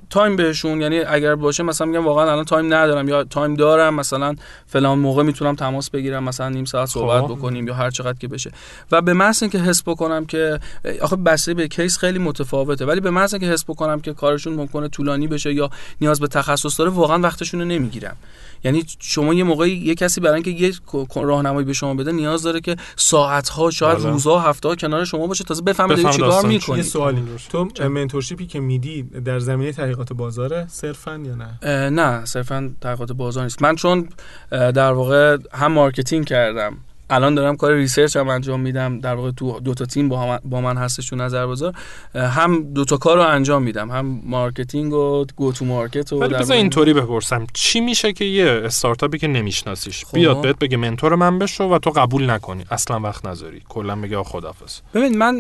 time بهشون یعنی اگر باشه مثلا میگم واقعا الان time ندارم یا time دارم مثلا فلان موقع می‌تونم تماس بگیرم مثلا نیم ساعت صحبت خب. بکنیم یا هر چقدر که بشه و به محض اینکه حس بکنم که آخه بسته به case خیلی متفاوته ولی به محض اینکه حس بکنم که کارشون ممکنه طولانی بشه یا نیاز به تخصص داره واقعا وقتشون رو نمی‌گیرم یعنی شما یه موقعی یه کسی برای اینکه یه راهنمایی به شما بده نیاز داره که ساعت ها شاید. روزها هفته ها کنار شما باشه تازه بفهمه چیکار می‌کنی یه سوالی. تو mentorship ی که میدی در زمینه تحقیقات بازاره صرفا یا نه؟ نه صرفا تحقیقات بازار نیست. من چون در واقع هم marketing کردم الان دارم کار research هم انجام میدم. در واقع تو دو تا تیم با, با من هستش تو نظر بازار هم دو تا کار رو انجام میدم. هم marketing و go to market و ولی بذار اینطوری بپرسم. چی میشه که یه استارتاپی که نمیشناسیش خب. بیاد بهت بگه منتور من بشو و تو قبول نکنی؟ اصلا وقت نذاری. کلا بگه خدافظ ببین من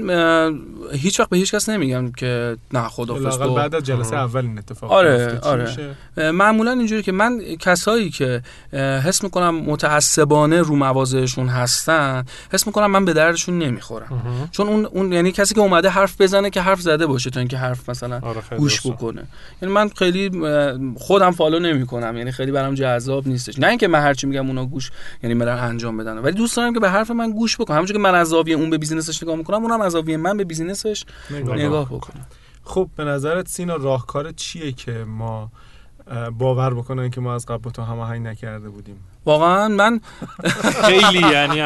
هیچ وقت به هیچ کس نمیگم که نه خدافظ تو بعد از جلسه اول این اتفاق آره آره. معمولا اینجوری که من کسایی که حس می‌کنم متعصبانه رو مواضعشون هستن حس می‌کنم من به دردشون نمی‌خورم. چون اون اون یعنی کسی که اومده حرف بزنه که حرف زده باشه تا اینکه حرف مثلا آره گوش بکنه. یعنی من خیلی خودم follow نمی‌کنم. یعنی خیلی برام جذاب نیستش. نه اینکه من هرچی میگم اونا گوش یعنی برن انجام بدن. ولی دوست دارم که به حرف من گوش بکنم. همونجوری که من از زاویه اون به business ش نگاه می‌کنم اونم از زاویه من به business ش نگاه, نگاه بکنه خب به نظرت سینا راهکار چیه که ما باور بکنن که ما از قبل تو هماهنگ نکرده بودیم؟ واقعا من خیلی یعنی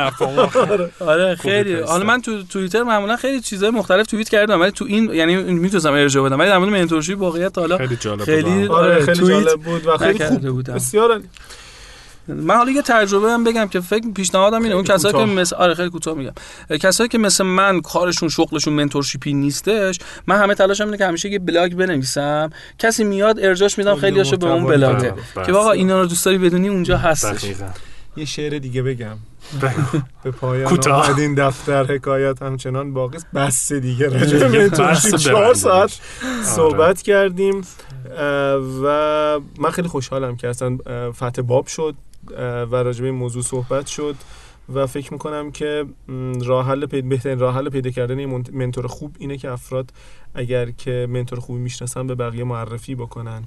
آره خیلی. حالا من تو توییتر معمولا خیلی چیزای مختلف توییت کردم ولی تو این یعنی می‌تونستم ارجاع بدم ولی در مورد mentorship واقعیت حالا خیلی جالب خیلی آره. خیلی جالب بود و خیلی خوب. بسیار من حالا یه تجربه هم بگم که فکر پیشنهادم اینه. اون کسایی که مثل آره خیلی کوتاه میگم. کسایی که مثل من کارشون شغلشون mentorship ی نیستش من همه تلاشم اینه که همیشه یه بلاگ بنویسم. کسی میاد ارجاش میدم خیلی هاشو به اون بلاگه. که آقا اینا رو دوست داری بدونی اونجا هستش. یه شعر دیگه بگم. به پایان آمدین دفتر حکایت همچنان باقی بس دیگه راجع چهار ساعت آره. صحبت کردیم و من خیلی خوشحالم که اصلا فتح باب شد. و راجع این موضوع صحبت شد و فکر می‌کنم که راه حل بهترین راه حل پیدا کردن این منتور خوب اینه که افراد اگر که منتور خوبی می‌شناسن به بقیه معرفی بکنن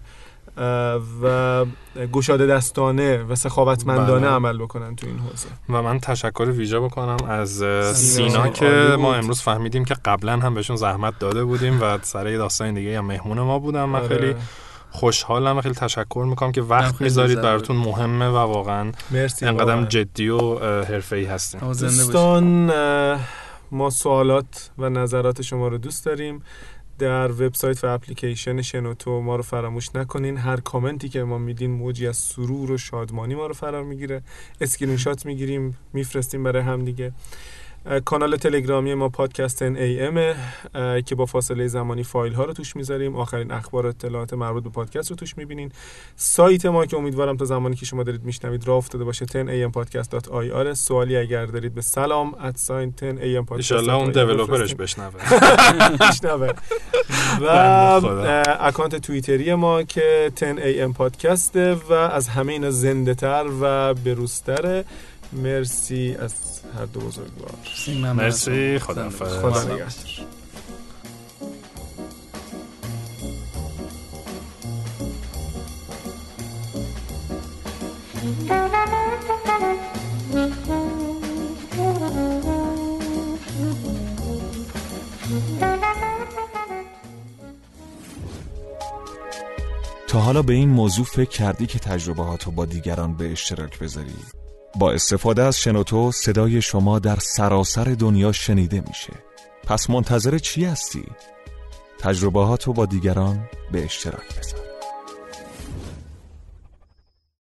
و گشاده دستانه و سخاوتمندانه بله. عمل بکنن تو این حوزه و من تشکر ویژه بکنم از سینا, که ما امروز فهمیدیم که قبلا هم بهشون زحمت داده بودیم و سر داستان دیگه هم مهمون ما بودم من آره. خیلی خوشحالم و خیلی تشکر می‌کنم که وقت می‌ذارید براتون مهمه و واقعا مرسی انقدر جدی و حرفه‌ای هستیم دوستان ما سوالات و نظرات شما رو دوست داریم. در وبسایت و اپلیکیشن شنوتو ما رو فراموش نکنین. هر کامنتی که ما میدین موجی از سرور و شادمانی ما رو فرا می‌گیره. اسکرین شات می‌گیریم میفرستیم برای هم دیگه کانال تلگرامی ما پادکست AM که با فاصله زمانی فایل ها رو توش می‌ذاریم. آخرین اخبار و اطلاعات مربوط به پادکست رو توش می‌بینین. سایت ما که امیدوارم تا زمانی که شما دارید میشنوید راه افتاده باشه 10ampodcast.ir سوالی اگر دارید به سلام at sign 10ampodcast ان اون developer ش بشنوه. بشنوه. و اکانت توییتری ما که 10am پادکست و از همه اینا زنده تر و بروستره مرسی از هر دو بزرگوار. مرسی خدا خدا نگهدار. تا حالا به این موضوع فکر کردی که تجربه با دیگران به اشتراک بذاری؟ با استفاده از شنوتو صدای شما در سراسر دنیا شنیده میشه پس منتظر چی هستی؟ تجربه با دیگران به اشتراک بذار